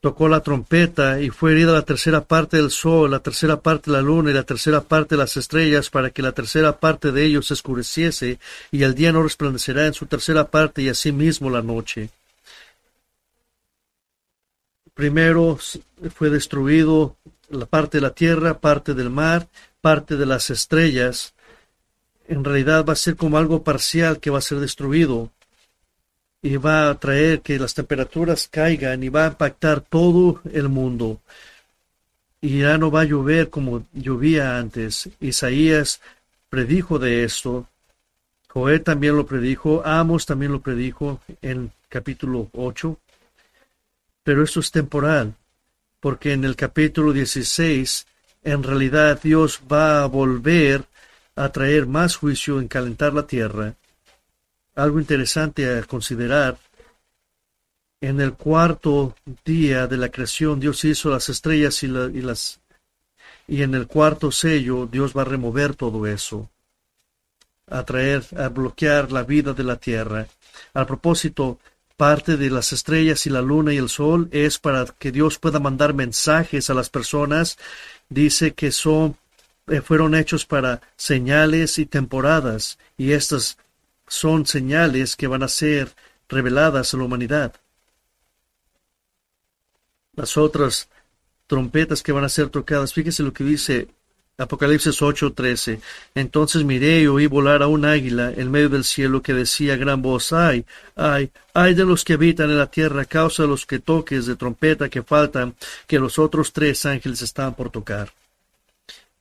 tocó la trompeta y fue herida la tercera parte del sol, la tercera parte de la luna y la tercera parte de las estrellas para que la tercera parte de ellos se oscureciese y el día no resplandecerá en su tercera parte y asimismo la noche. Primero fue destruido la parte de la tierra, parte del mar, parte de las estrellas. En realidad va a ser como algo parcial que va a ser destruido y va a traer que las temperaturas caigan y va a impactar todo el mundo. Y ya no va a llover como llovía antes. Isaías predijo de esto. Joel también lo predijo. Amos también lo predijo en capítulo 8. Pero esto es temporal. porque en el capítulo 16 en realidad Dios va a volver a traer más juicio en calentar la tierra. Algo interesante a considerar. En el cuarto día de la creación Dios hizo las estrellas y, y las y en el cuarto sello Dios va a remover todo eso, a traer, a bloquear la vida de la tierra. Al propósito, parte de las estrellas y la luna y el sol es para que Dios pueda mandar mensajes a las personas. Dice que son eh, fueron hechos para señales y temporadas, y estas son señales que van a ser reveladas a la humanidad. Las otras trompetas que van a ser tocadas, fíjese lo que dice Apocalipsis 8:13. Entonces miré y oí volar a un águila en medio del cielo que decía gran voz, ay, ay, ay de los que habitan en la tierra a causa de los que toques de trompeta que faltan, que los otros tres ángeles están por tocar.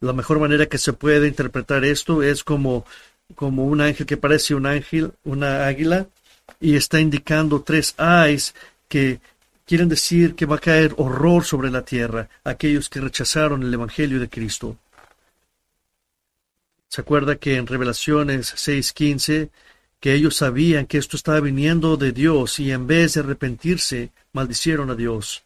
La mejor manera que se puede interpretar esto es como, como un ángel que parece un ángel, una águila, y está indicando tres ayes que quieren decir que va a caer horror sobre la tierra, aquellos que rechazaron el Evangelio de Cristo. ¿Se acuerda que en Revelaciones 6:15 que ellos sabían que esto estaba viniendo de Dios y en vez de arrepentirse, maldicieron a Dios?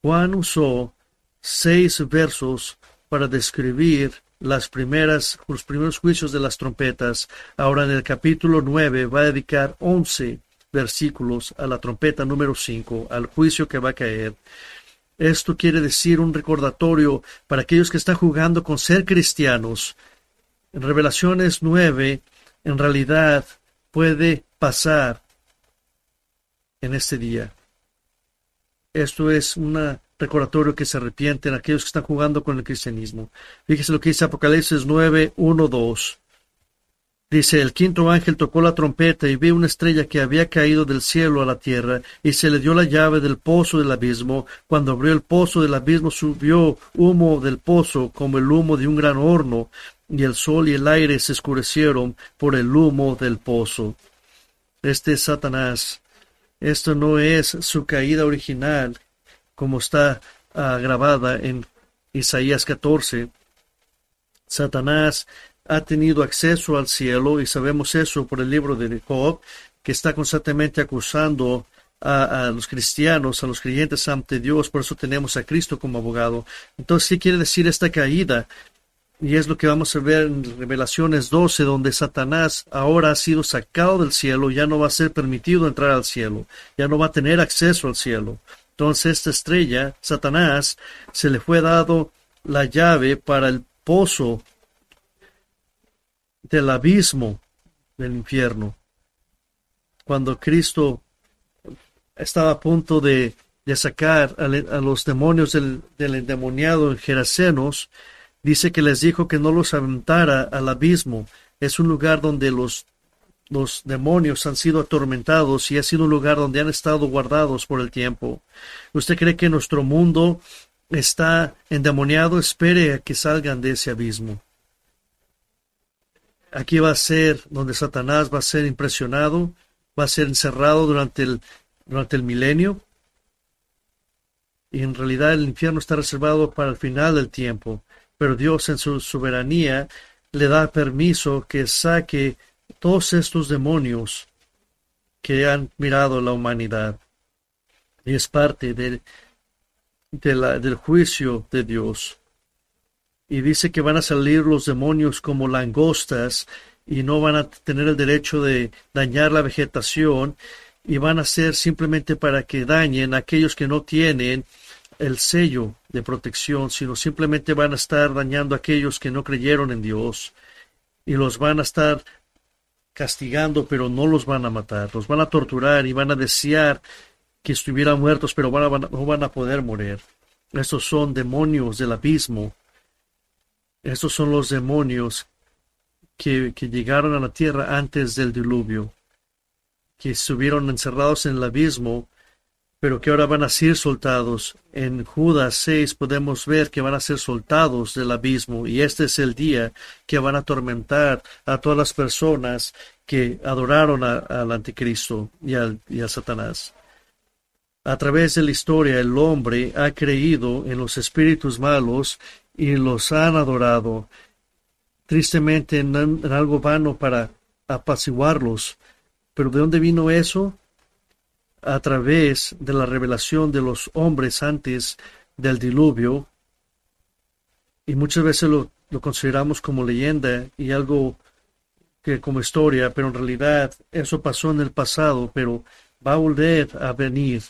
Juan usó seis versos para describir las primeras, los primeros juicios de las trompetas. Ahora en el capítulo 9 va a dedicar 11 versículos a la trompeta número 5, al juicio que va a caer. Esto quiere decir un recordatorio para aquellos que están jugando con ser cristianos, en Revelaciones 9, en realidad puede pasar en este día. Esto es un recordatorio que se arrepienten aquellos que están jugando con el cristianismo. Fíjese lo que dice Apocalipsis 9, 1, 2. Dice, el quinto ángel tocó la trompeta y vi una estrella que había caído del cielo a la tierra y se le dio la llave del pozo del abismo. Cuando abrió el pozo del abismo subió humo del pozo como el humo de un gran horno y el sol y el aire se oscurecieron por el humo del pozo. Este es Satanás. Esto no es su caída original, como está ah, grabada en Isaías 14. Satanás ha tenido acceso al cielo y sabemos eso por el libro de Job, que está constantemente acusando a, a, los cristianos, a los creyentes ante Dios, por eso tenemos a Cristo como abogado. Entonces, ¿qué quiere decir esta caída? Y es lo que vamos a ver en Revelaciones 12, donde Satanás ahora ha sido sacado del cielo, ya no va a ser permitido entrar al cielo, ya no va a tener acceso al cielo. Entonces esta estrella, Satanás, se le fue dado la llave para el pozo del abismo del infierno. Cuando Cristo estaba a punto de, de sacar a, los demonios del, del endemoniado en Gerasenos, Dice que les dijo que no los aventara al abismo. Es un lugar donde los, los demonios han sido atormentados y ha sido un lugar donde han estado guardados por el tiempo. ¿Usted cree que nuestro mundo está endemoniado? Espere a que salgan de ese abismo. Aquí va a ser donde Satanás va a ser impresionado, va a ser encerrado durante el, durante el milenio. Y en realidad el infierno está reservado para el final del tiempo pero Dios en su soberanía le da permiso que saque todos estos demonios que han mirado la humanidad. Y es parte de, la, del juicio de Dios. Y dice que van a salir los demonios como langostas y no van a tener el derecho de dañar la vegetación y van a ser simplemente para que dañen a aquellos que no tienen el sello de protección, sino simplemente van a estar dañando a aquellos que no creyeron en Dios y los van a estar castigando, pero no los van a matar, los van a torturar y van a desear que estuvieran muertos, pero no van a poder morir. Estos son demonios del abismo. Estos son los demonios que, que llegaron a la tierra antes del diluvio, que estuvieron encerrados en el abismo pero que ahora van a ser soltados. En Judas 6 podemos ver que van a ser soltados del abismo y este es el día que van a atormentar a todas las personas que adoraron al anticristo y a Satanás. A través de la historia el hombre ha creído en los espíritus malos y los han adorado, tristemente en, en algo vano para apaciguarlos. Pero ¿de dónde vino eso? A través de la revelación de los hombres antes del diluvio. Y muchas veces lo, consideramos como leyenda y algo que como historia, pero en realidad eso pasó en el pasado, pero va a volver a venir.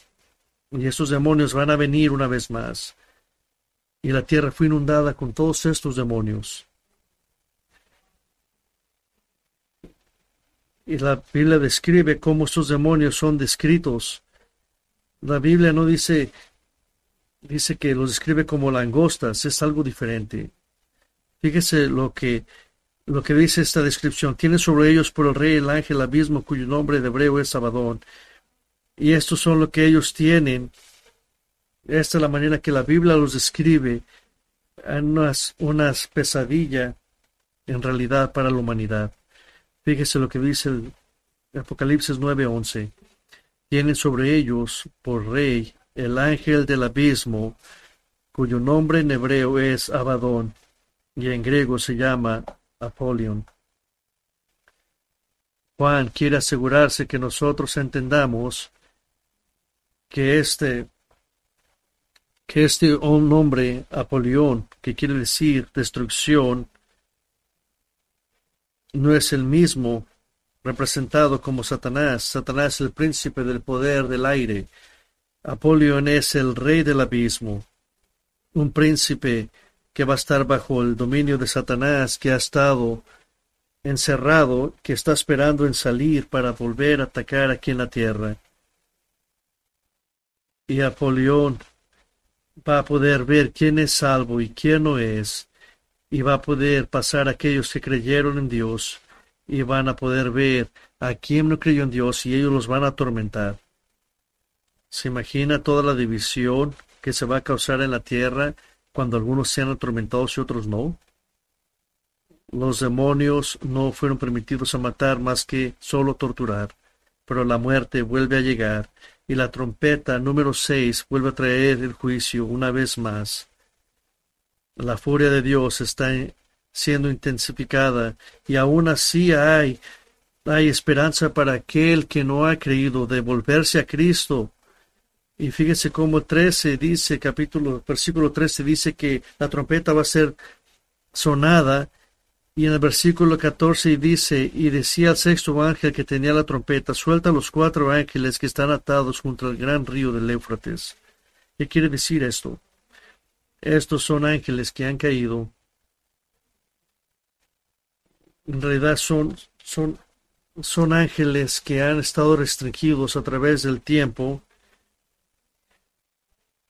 Y esos demonios van a venir una vez más. Y la tierra fue inundada con todos estos demonios. Y la Biblia describe cómo estos demonios son descritos. La Biblia no dice, dice que los describe como langostas, es algo diferente. Fíjese lo que lo que dice esta descripción. Tiene sobre ellos por el rey el ángel abismo cuyo nombre de hebreo es Abadón. Y estos son lo que ellos tienen. Esta es la manera que la Biblia los describe. Unas, unas pesadilla en realidad para la humanidad. Fíjese lo que dice el Apocalipsis 9:11. Tienen sobre ellos por rey el ángel del abismo, cuyo nombre en hebreo es Abadón y en griego se llama Apolion. Juan quiere asegurarse que nosotros entendamos que este que este nombre Apolión, que quiere decir destrucción, no es el mismo representado como Satanás. Satanás es el príncipe del poder del aire. Apolión es el rey del abismo, un príncipe que va a estar bajo el dominio de Satanás, que ha estado encerrado, que está esperando en salir para volver a atacar aquí en la tierra. Y Apolión va a poder ver quién es salvo y quién no es, y va a poder pasar a aquellos que creyeron en Dios, y van a poder ver a quién no creyó en Dios, y ellos los van a atormentar. ¿Se imagina toda la división que se va a causar en la tierra cuando algunos sean atormentados y otros no? Los demonios no fueron permitidos a matar más que solo torturar, pero la muerte vuelve a llegar y la trompeta número seis vuelve a traer el juicio una vez más. La furia de Dios está siendo intensificada y aún así hay, hay esperanza para aquel que no ha creído de volverse a Cristo y fíjese cómo 13 dice, capítulo, versículo 13 dice que la trompeta va a ser sonada. Y en el versículo 14 dice, y decía el sexto ángel que tenía la trompeta, suelta los cuatro ángeles que están atados junto al gran río del Éufrates. ¿Qué quiere decir esto? Estos son ángeles que han caído. En realidad son, son, son ángeles que han estado restringidos a través del tiempo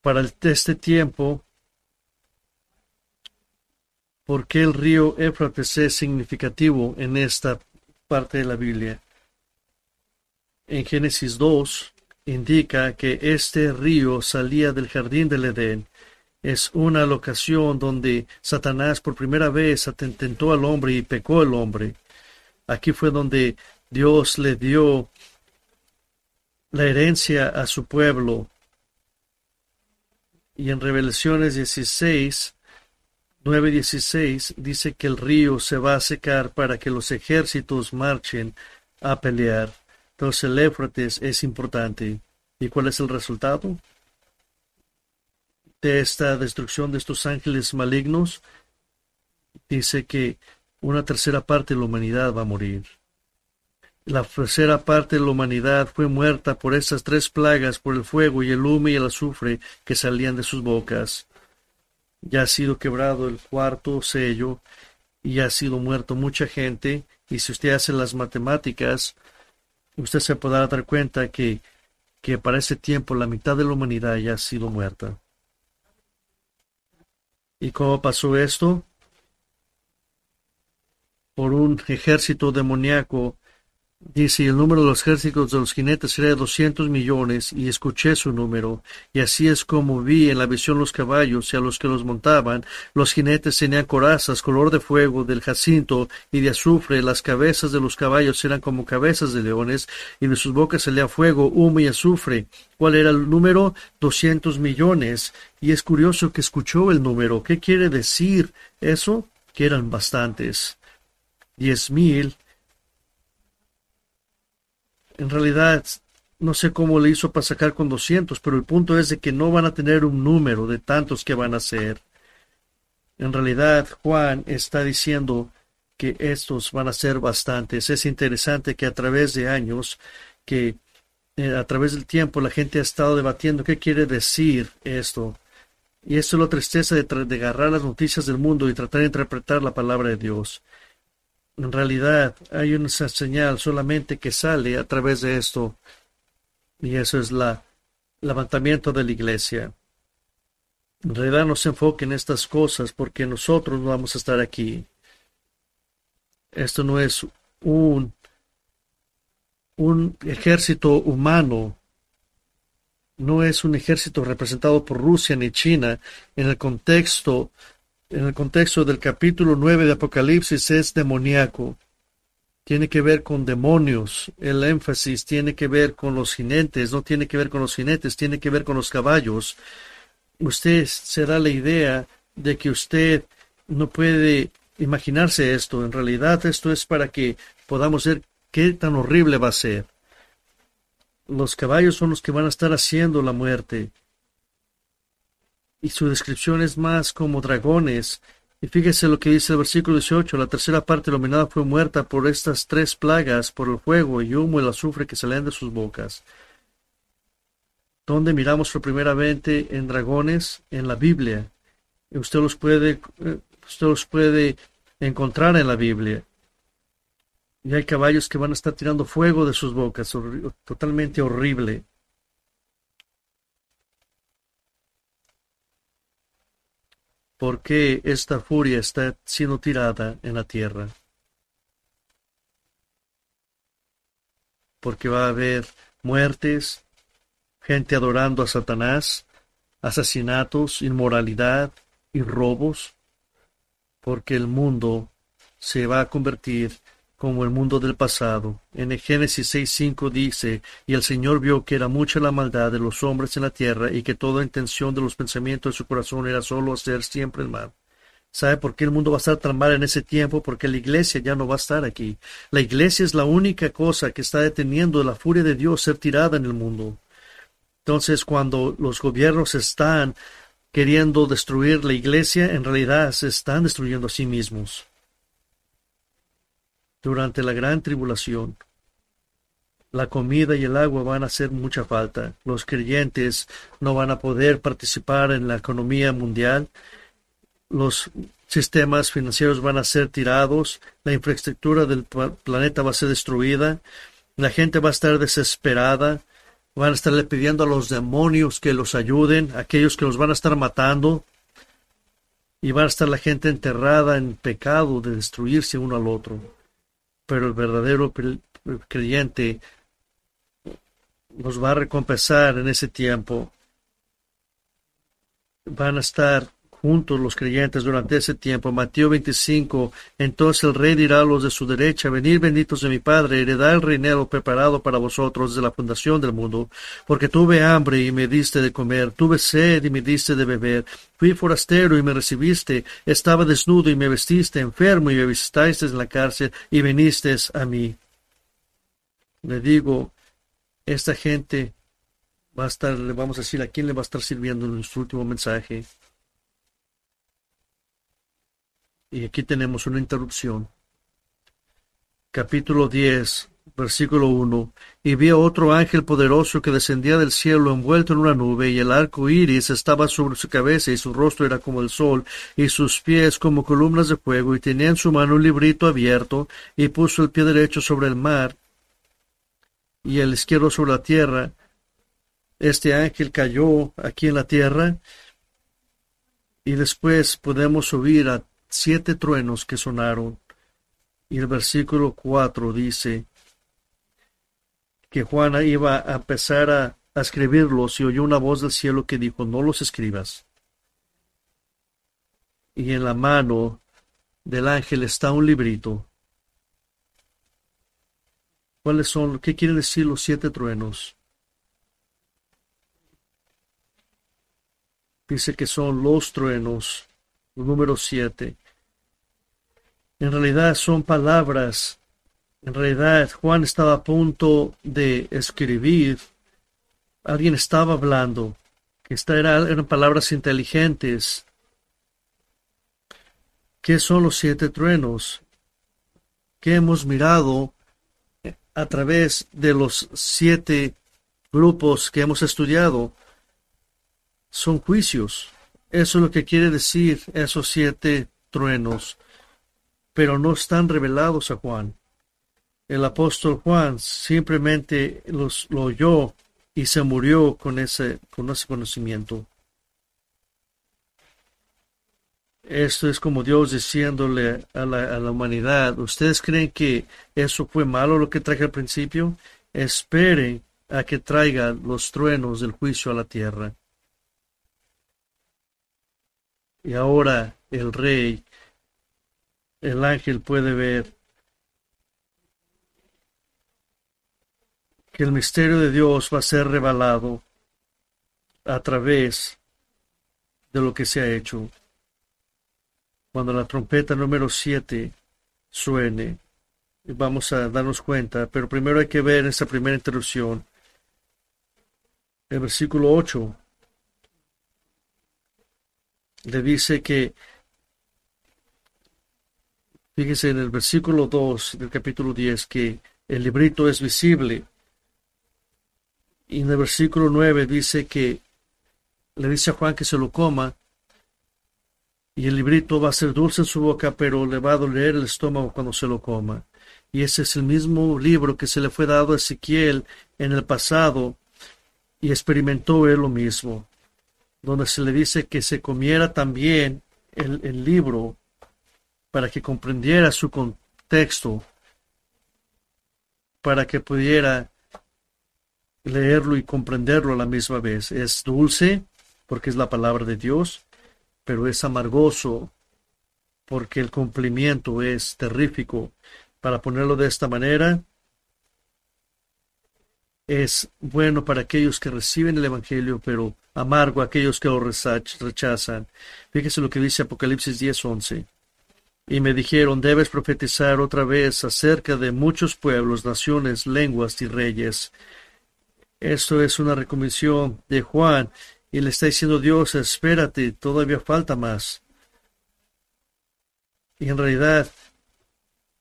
para este tiempo, ¿por qué el río Éfrates es significativo en esta parte de la Biblia? En Génesis 2 indica que este río salía del jardín del Edén. Es una locación donde Satanás por primera vez atentó al hombre y pecó al hombre. Aquí fue donde Dios le dio la herencia a su pueblo y en Revelaciones 16, 9, 16 dice que el río se va a secar para que los ejércitos marchen a pelear. Entonces el Éfrates es importante. ¿Y cuál es el resultado? De esta destrucción de estos ángeles malignos, dice que una tercera parte de la humanidad va a morir. La tercera parte de la humanidad fue muerta por estas tres plagas, por el fuego y el humo y el azufre que salían de sus bocas. Ya ha sido quebrado el cuarto sello y ha sido muerto mucha gente. Y si usted hace las matemáticas, usted se podrá dar cuenta que, que para ese tiempo la mitad de la humanidad ya ha sido muerta. ¿Y cómo pasó esto? Por un ejército demoníaco Dice, el número de los ejércitos de los jinetes era de doscientos millones, y escuché su número. Y así es como vi en la visión los caballos y a los que los montaban. Los jinetes tenían corazas, color de fuego, del jacinto y de azufre. Las cabezas de los caballos eran como cabezas de leones, y de sus bocas salía fuego, humo y azufre. ¿Cuál era el número? Doscientos millones. Y es curioso que escuchó el número. ¿Qué quiere decir eso? Que eran bastantes. Diez mil en realidad, no sé cómo le hizo para sacar con 200, pero el punto es de que no van a tener un número de tantos que van a ser. En realidad, Juan está diciendo que estos van a ser bastantes. Es interesante que a través de años, que eh, a través del tiempo la gente ha estado debatiendo qué quiere decir esto. Y esto es la tristeza de, de agarrar las noticias del mundo y tratar de interpretar la palabra de Dios. En realidad hay una señal solamente que sale a través de esto y eso es la levantamiento de la iglesia. En realidad no se enfoque en estas cosas porque nosotros no vamos a estar aquí. Esto no es un, un ejército humano, no es un ejército representado por Rusia ni China en el contexto en el contexto del capítulo 9 de Apocalipsis es demoníaco. Tiene que ver con demonios. El énfasis tiene que ver con los jinetes, no tiene que ver con los jinetes, tiene que ver con los caballos. Usted se da la idea de que usted no puede imaginarse esto. En realidad esto es para que podamos ver qué tan horrible va a ser. Los caballos son los que van a estar haciendo la muerte y su descripción es más como dragones. Y fíjese lo que dice el versículo 18, la tercera parte humanidad fue muerta por estas tres plagas, por el fuego y humo y el azufre que salían de sus bocas. ¿Dónde miramos por primera vez en dragones? En la Biblia. usted los puede, eh, usted los puede encontrar en la Biblia. Y hay caballos que van a estar tirando fuego de sus bocas, totalmente horrible. ¿Por qué esta furia está siendo tirada en la tierra? Porque va a haber muertes, gente adorando a Satanás, asesinatos, inmoralidad y robos, porque el mundo se va a convertir como el mundo del pasado. En el Génesis 6.5 dice, y el Señor vio que era mucha la maldad de los hombres en la tierra y que toda intención de los pensamientos de su corazón era solo hacer siempre el mal. ¿Sabe por qué el mundo va a estar tan mal en ese tiempo? Porque la iglesia ya no va a estar aquí. La iglesia es la única cosa que está deteniendo la furia de Dios ser tirada en el mundo. Entonces, cuando los gobiernos están queriendo destruir la iglesia, en realidad se están destruyendo a sí mismos durante la gran tribulación. La comida y el agua van a hacer mucha falta. Los creyentes no van a poder participar en la economía mundial. Los sistemas financieros van a ser tirados. La infraestructura del planeta va a ser destruida. La gente va a estar desesperada. Van a estarle pidiendo a los demonios que los ayuden, aquellos que los van a estar matando. Y va a estar la gente enterrada en pecado de destruirse uno al otro pero el verdadero creyente nos va a recompensar en ese tiempo. Van a estar juntos los creyentes durante ese tiempo. Mateo 25. Entonces el rey dirá a los de su derecha, venid benditos de mi Padre, heredad el reinero preparado para vosotros desde la fundación del mundo, porque tuve hambre y me diste de comer, tuve sed y me diste de beber, fui forastero y me recibiste, estaba desnudo y me vestiste, enfermo y me visitaste en la cárcel y viniste a mí. Le digo, esta gente va a estar, le vamos a decir a quién le va a estar sirviendo en nuestro último mensaje. Y aquí tenemos una interrupción. Capítulo 10, versículo 1. Y vi a otro ángel poderoso que descendía del cielo envuelto en una nube, y el arco iris estaba sobre su cabeza, y su rostro era como el sol, y sus pies como columnas de fuego, y tenía en su mano un librito abierto, y puso el pie derecho sobre el mar, y el izquierdo sobre la tierra. Este ángel cayó aquí en la tierra, y después podemos subir a siete truenos que sonaron. Y el versículo 4 dice, que Juan iba a empezar a, a escribirlos y oyó una voz del cielo que dijo, no los escribas. Y en la mano del ángel está un librito. ¿Cuáles son? ¿Qué quieren decir los siete truenos? Dice que son los truenos, número siete. En realidad son palabras. En realidad Juan estaba a punto de escribir. Alguien estaba hablando. Que eran palabras inteligentes. ¿Qué son los siete truenos? ¿Qué hemos mirado a través de los siete grupos que hemos estudiado? Son juicios. Eso es lo que quiere decir esos siete truenos pero no están revelados a Juan. El apóstol Juan simplemente los, lo oyó y se murió con ese, con ese conocimiento. Esto es como Dios diciéndole a la, a la, humanidad, ¿ustedes creen que eso fue malo lo que traje al principio? Esperen a que traiga los truenos del juicio a la tierra. Y ahora el rey el ángel puede ver que el misterio de Dios va a ser revelado a través de lo que se ha hecho. Cuando la trompeta número 7 suene, vamos a darnos cuenta, pero primero hay que ver esa primera interrupción. El versículo 8 le dice que Fíjese en el versículo 2 del capítulo 10 que el librito es visible. Y en el versículo 9 dice que le dice a Juan que se lo coma. Y el librito va a ser dulce en su boca, pero le va a doler el estómago cuando se lo coma. Y ese es el mismo libro que se le fue dado a Ezequiel en el pasado y experimentó él lo mismo, donde se le dice que se comiera también el, el libro para que comprendiera su contexto, para que pudiera leerlo y comprenderlo a la misma vez. Es dulce porque es la palabra de Dios, pero es amargoso porque el cumplimiento es terrífico. Para ponerlo de esta manera, es bueno para aquellos que reciben el Evangelio, pero amargo a aquellos que lo rechazan. Fíjese lo que dice Apocalipsis 10:11 y me dijeron, debes profetizar otra vez acerca de muchos pueblos, naciones, lenguas y reyes. Esto es una recomendación de Juan y le está diciendo Dios, espérate, todavía falta más. Y en realidad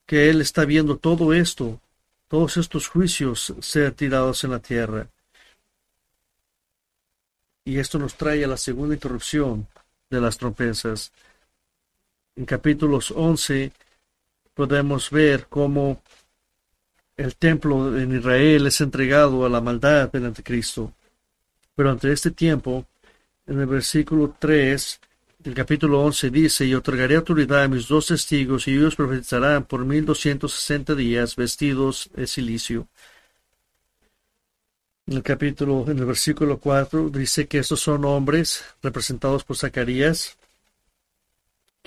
que Él está viendo todo esto, todos estos juicios ser tirados en la tierra. Y esto nos trae a la segunda interrupción de las trompetas en capítulos 11 podemos ver cómo el templo en Israel es entregado a la maldad del anticristo. Pero ante este tiempo, en el versículo 3 del capítulo 11 dice, y otorgaré autoridad a mis dos testigos y ellos profetizarán por mil doscientos sesenta días vestidos de silicio. En el capítulo, en el versículo 4 dice que estos son hombres representados por Zacarías,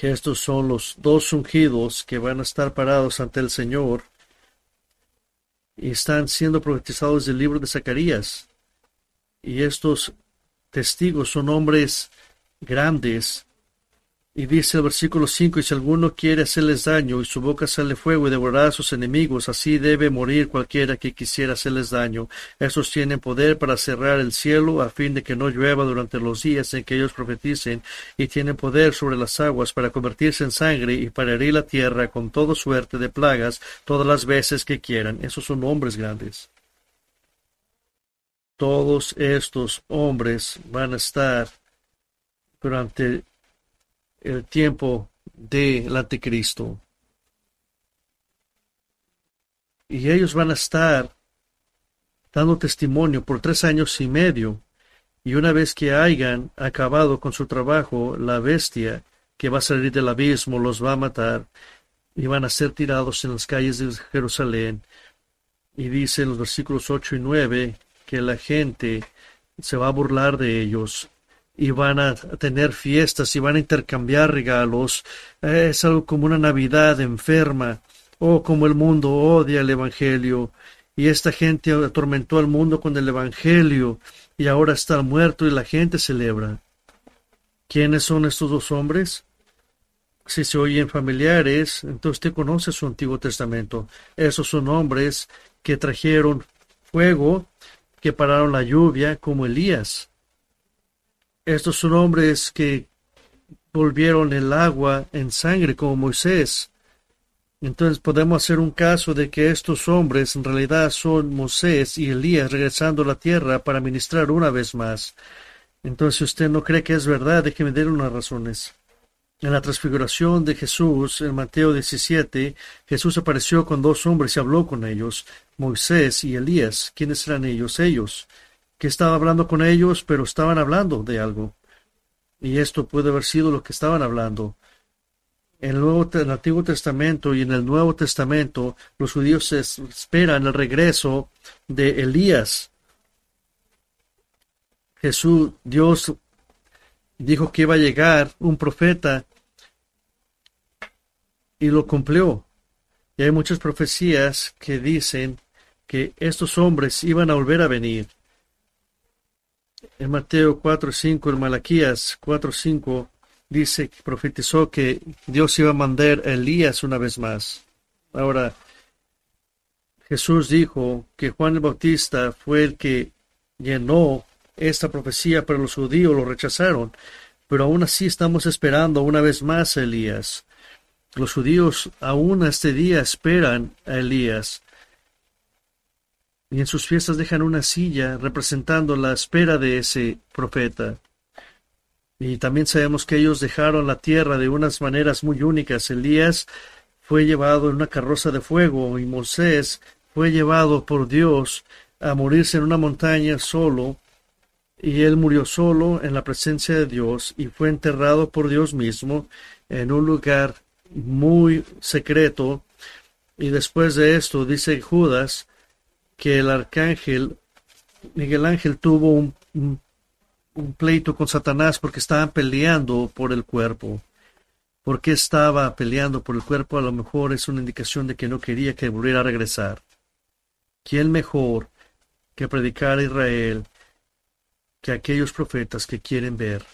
que estos son los dos ungidos que van a estar parados ante el Señor y están siendo profetizados del libro de Zacarías. Y estos testigos son hombres grandes y dice el versículo 5, y si alguno quiere hacerles daño, y su boca sale fuego y devorará a sus enemigos, así debe morir cualquiera que quisiera hacerles daño. Estos tienen poder para cerrar el cielo, a fin de que no llueva durante los días en que ellos profeticen, y tienen poder sobre las aguas para convertirse en sangre y para herir la tierra con toda suerte de plagas todas las veces que quieran. Esos son hombres grandes. Todos estos hombres van a estar durante el tiempo del anticristo. Y ellos van a estar dando testimonio por tres años y medio. Y una vez que hayan acabado con su trabajo, la bestia que va a salir del abismo los va a matar y van a ser tirados en las calles de Jerusalén. Y dice en los versículos 8 y 9 que la gente se va a burlar de ellos y van a tener fiestas y van a intercambiar regalos. Es algo como una Navidad enferma o oh, como el mundo odia el Evangelio. Y esta gente atormentó al mundo con el Evangelio y ahora está muerto y la gente celebra. ¿Quiénes son estos dos hombres? Si se oyen familiares, entonces usted conoce su Antiguo Testamento. Esos son hombres que trajeron fuego, que pararon la lluvia, como Elías. Estos son hombres que volvieron el agua en sangre, como Moisés. Entonces podemos hacer un caso de que estos hombres en realidad son Moisés y Elías regresando a la tierra para ministrar una vez más. Entonces, usted no cree que es verdad, déjeme dar unas razones. En la transfiguración de Jesús, en Mateo 17, Jesús apareció con dos hombres y habló con ellos, Moisés y Elías. ¿Quiénes eran ellos? Ellos, que estaba hablando con ellos, pero estaban hablando de algo. Y esto puede haber sido lo que estaban hablando. En el, Nuevo, en el Antiguo Testamento y en el Nuevo Testamento, los judíos esperan el regreso de Elías. Jesús, Dios dijo que iba a llegar un profeta y lo cumplió. Y hay muchas profecías que dicen que estos hombres iban a volver a venir. En Mateo 4.5, en Malaquías 4.5, dice, profetizó que Dios iba a mandar a Elías una vez más. Ahora, Jesús dijo que Juan el Bautista fue el que llenó esta profecía, pero los judíos lo rechazaron. Pero aún así estamos esperando una vez más a Elías. Los judíos aún a este día esperan a Elías. Y en sus fiestas dejan una silla representando la espera de ese profeta. Y también sabemos que ellos dejaron la tierra de unas maneras muy únicas. Elías fue llevado en una carroza de fuego y Moisés fue llevado por Dios a morirse en una montaña solo. Y él murió solo en la presencia de Dios y fue enterrado por Dios mismo en un lugar muy secreto. Y después de esto dice Judas que el arcángel Miguel Ángel tuvo un, pleito con Satanás porque estaban peleando por el cuerpo. ¿Por qué estaba peleando por el cuerpo? A lo mejor es una indicación de que no quería que volviera a regresar. ¿Quién mejor que predicar a Israel que aquellos profetas que quieren ver?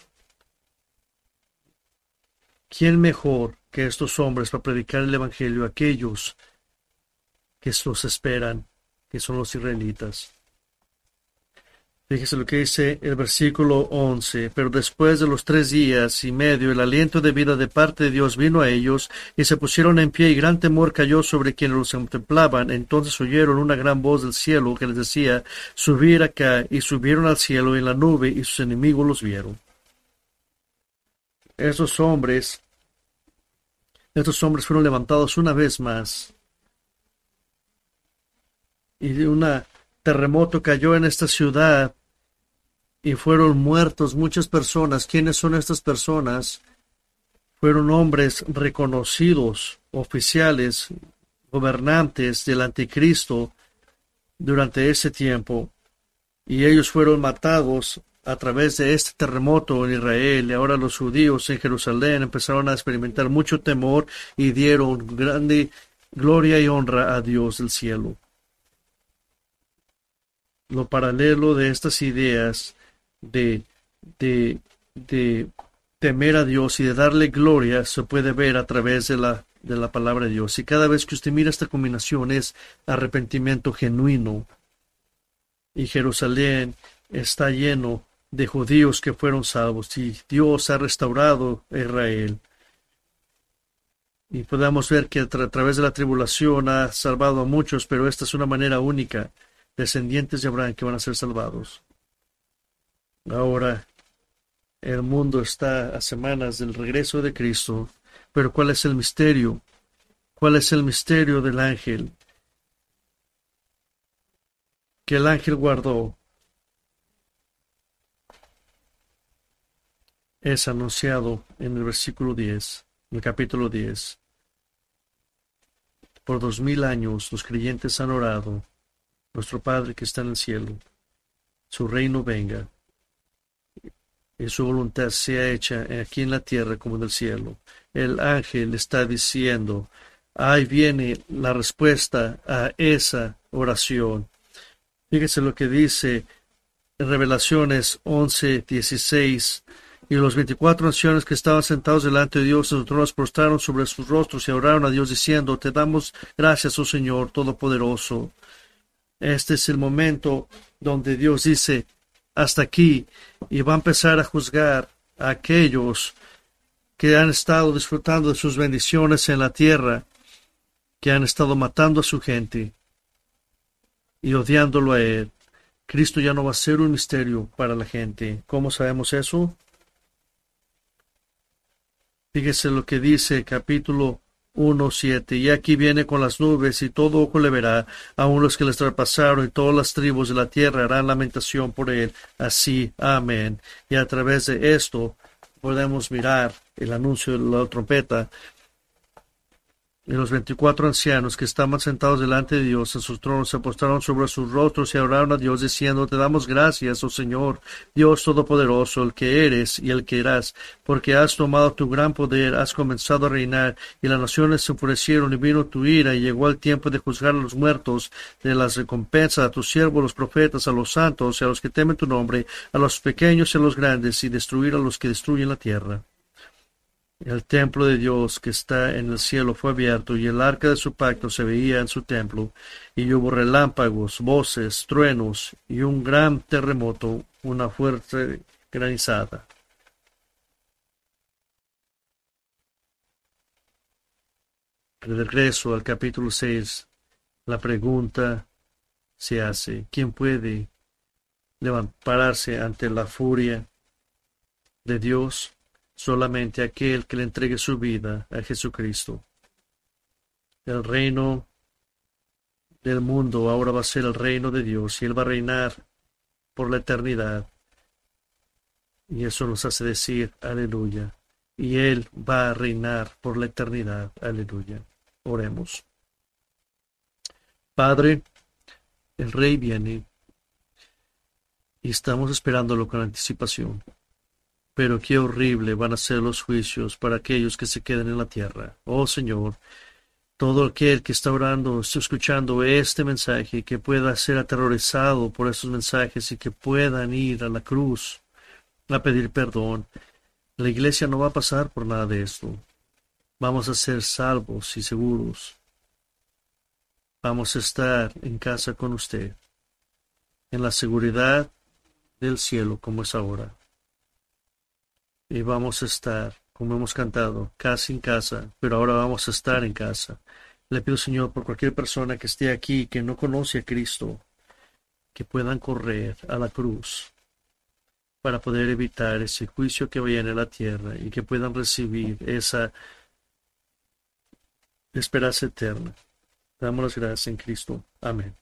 ¿Quién mejor que estos hombres para predicar el Evangelio a aquellos que los esperan, que son los israelitas. Fíjese lo que dice el versículo 11. Pero después de los tres días y medio, el aliento de vida de parte de Dios vino a ellos, y se pusieron en pie, y gran temor cayó sobre quienes los contemplaban. Entonces oyeron una gran voz del cielo que les decía, subir acá, y subieron al cielo en la nube, y sus enemigos los vieron. Esos hombres estos hombres fueron levantados una vez más. Y un terremoto cayó en esta ciudad y fueron muertos muchas personas. ¿Quiénes son estas personas? Fueron hombres reconocidos, oficiales, gobernantes del anticristo durante ese tiempo. Y ellos fueron matados a través de este terremoto en Israel y ahora los judíos en Jerusalén empezaron a experimentar mucho temor y dieron grande gloria y honra a Dios del cielo. Lo paralelo de estas ideas de, de, de temer a Dios y de darle gloria se puede ver a través de la, de la palabra de Dios. Y cada vez que usted mira esta combinación es arrepentimiento genuino. Y Jerusalén está lleno de judíos que fueron salvos y Dios ha restaurado a Israel. Y podemos ver que a, través de la tribulación ha salvado a muchos, pero esta es una manera única, descendientes de Abraham que van a ser salvados. Ahora, el mundo está a semanas del regreso de Cristo, pero ¿cuál es el misterio? ¿Cuál es el misterio del ángel? Que el ángel guardó es anunciado en el versículo 10, en el capítulo 10. Por dos mil años los creyentes han orado Nuestro Padre que está en el cielo, su reino venga y su voluntad sea hecha aquí en la tierra como en el cielo. El ángel está diciendo, ahí viene la respuesta a esa oración. Fíjese lo que dice en Revelaciones 11, 16. Y los veinticuatro ancianos que estaban sentados delante de Dios en su trono prostraron sobre sus rostros y oraron a Dios diciendo, Te damos gracias, oh Señor Todopoderoso. Este es el momento donde Dios dice, hasta aquí, y va a empezar a juzgar a aquellos que han estado disfrutando de sus bendiciones en la tierra, que han estado matando a su gente y odiándolo a Él. Cristo ya no va a ser un misterio para la gente. ¿Cómo sabemos eso? Fíjese lo que dice capítulo 1, 7. Y aquí viene con las nubes, y todo ojo le verá, aun los que les traspasaron, y todas las tribus de la tierra harán lamentación por él. Así, amén. Y a través de esto podemos mirar el anuncio de la trompeta y los veinticuatro ancianos que estaban sentados delante de Dios en sus tronos se postraron sobre sus rostros y oraron a Dios diciendo, Te damos gracias, oh Señor, Dios Todopoderoso, el que eres y el que eras, porque has tomado tu gran poder, has comenzado a reinar, y las naciones se enfurecieron y vino tu ira, y llegó el tiempo de juzgar a los muertos, de las recompensas a tus siervos, los profetas, a los santos y a los que temen tu nombre, a los pequeños y a los grandes, y destruir a los que destruyen la tierra. El templo de Dios que está en el cielo fue abierto y el arca de su pacto se veía en su templo, y hubo relámpagos, voces, truenos y un gran terremoto, una fuerte granizada. De regreso al capítulo 6, la pregunta se hace, ¿quién puede levantarse ante la furia de Dios? Solamente aquel que le entregue su vida a Jesucristo. El reino del mundo ahora va a ser el reino de Dios y Él va a reinar por la eternidad. Y eso nos hace decir, aleluya. Y Él va a reinar por la eternidad, aleluya. Oremos. Padre, el Rey viene y estamos esperándolo con anticipación. Pero qué horrible van a ser los juicios para aquellos que se queden en la tierra. Oh Señor, todo aquel que está orando, está escuchando este mensaje, que pueda ser aterrorizado por esos mensajes y que puedan ir a la cruz a pedir perdón. La iglesia no va a pasar por nada de esto. Vamos a ser salvos y seguros. Vamos a estar en casa con usted, en la seguridad del cielo como es ahora y vamos a estar, como hemos cantado, casi en casa, pero ahora vamos a estar en casa. Le pido, Señor, por cualquier persona que esté aquí que no conoce a Cristo, que puedan correr a la cruz para poder evitar ese juicio que viene a la tierra y que puedan recibir esa esperanza eterna. Damos las gracias en Cristo. Amén.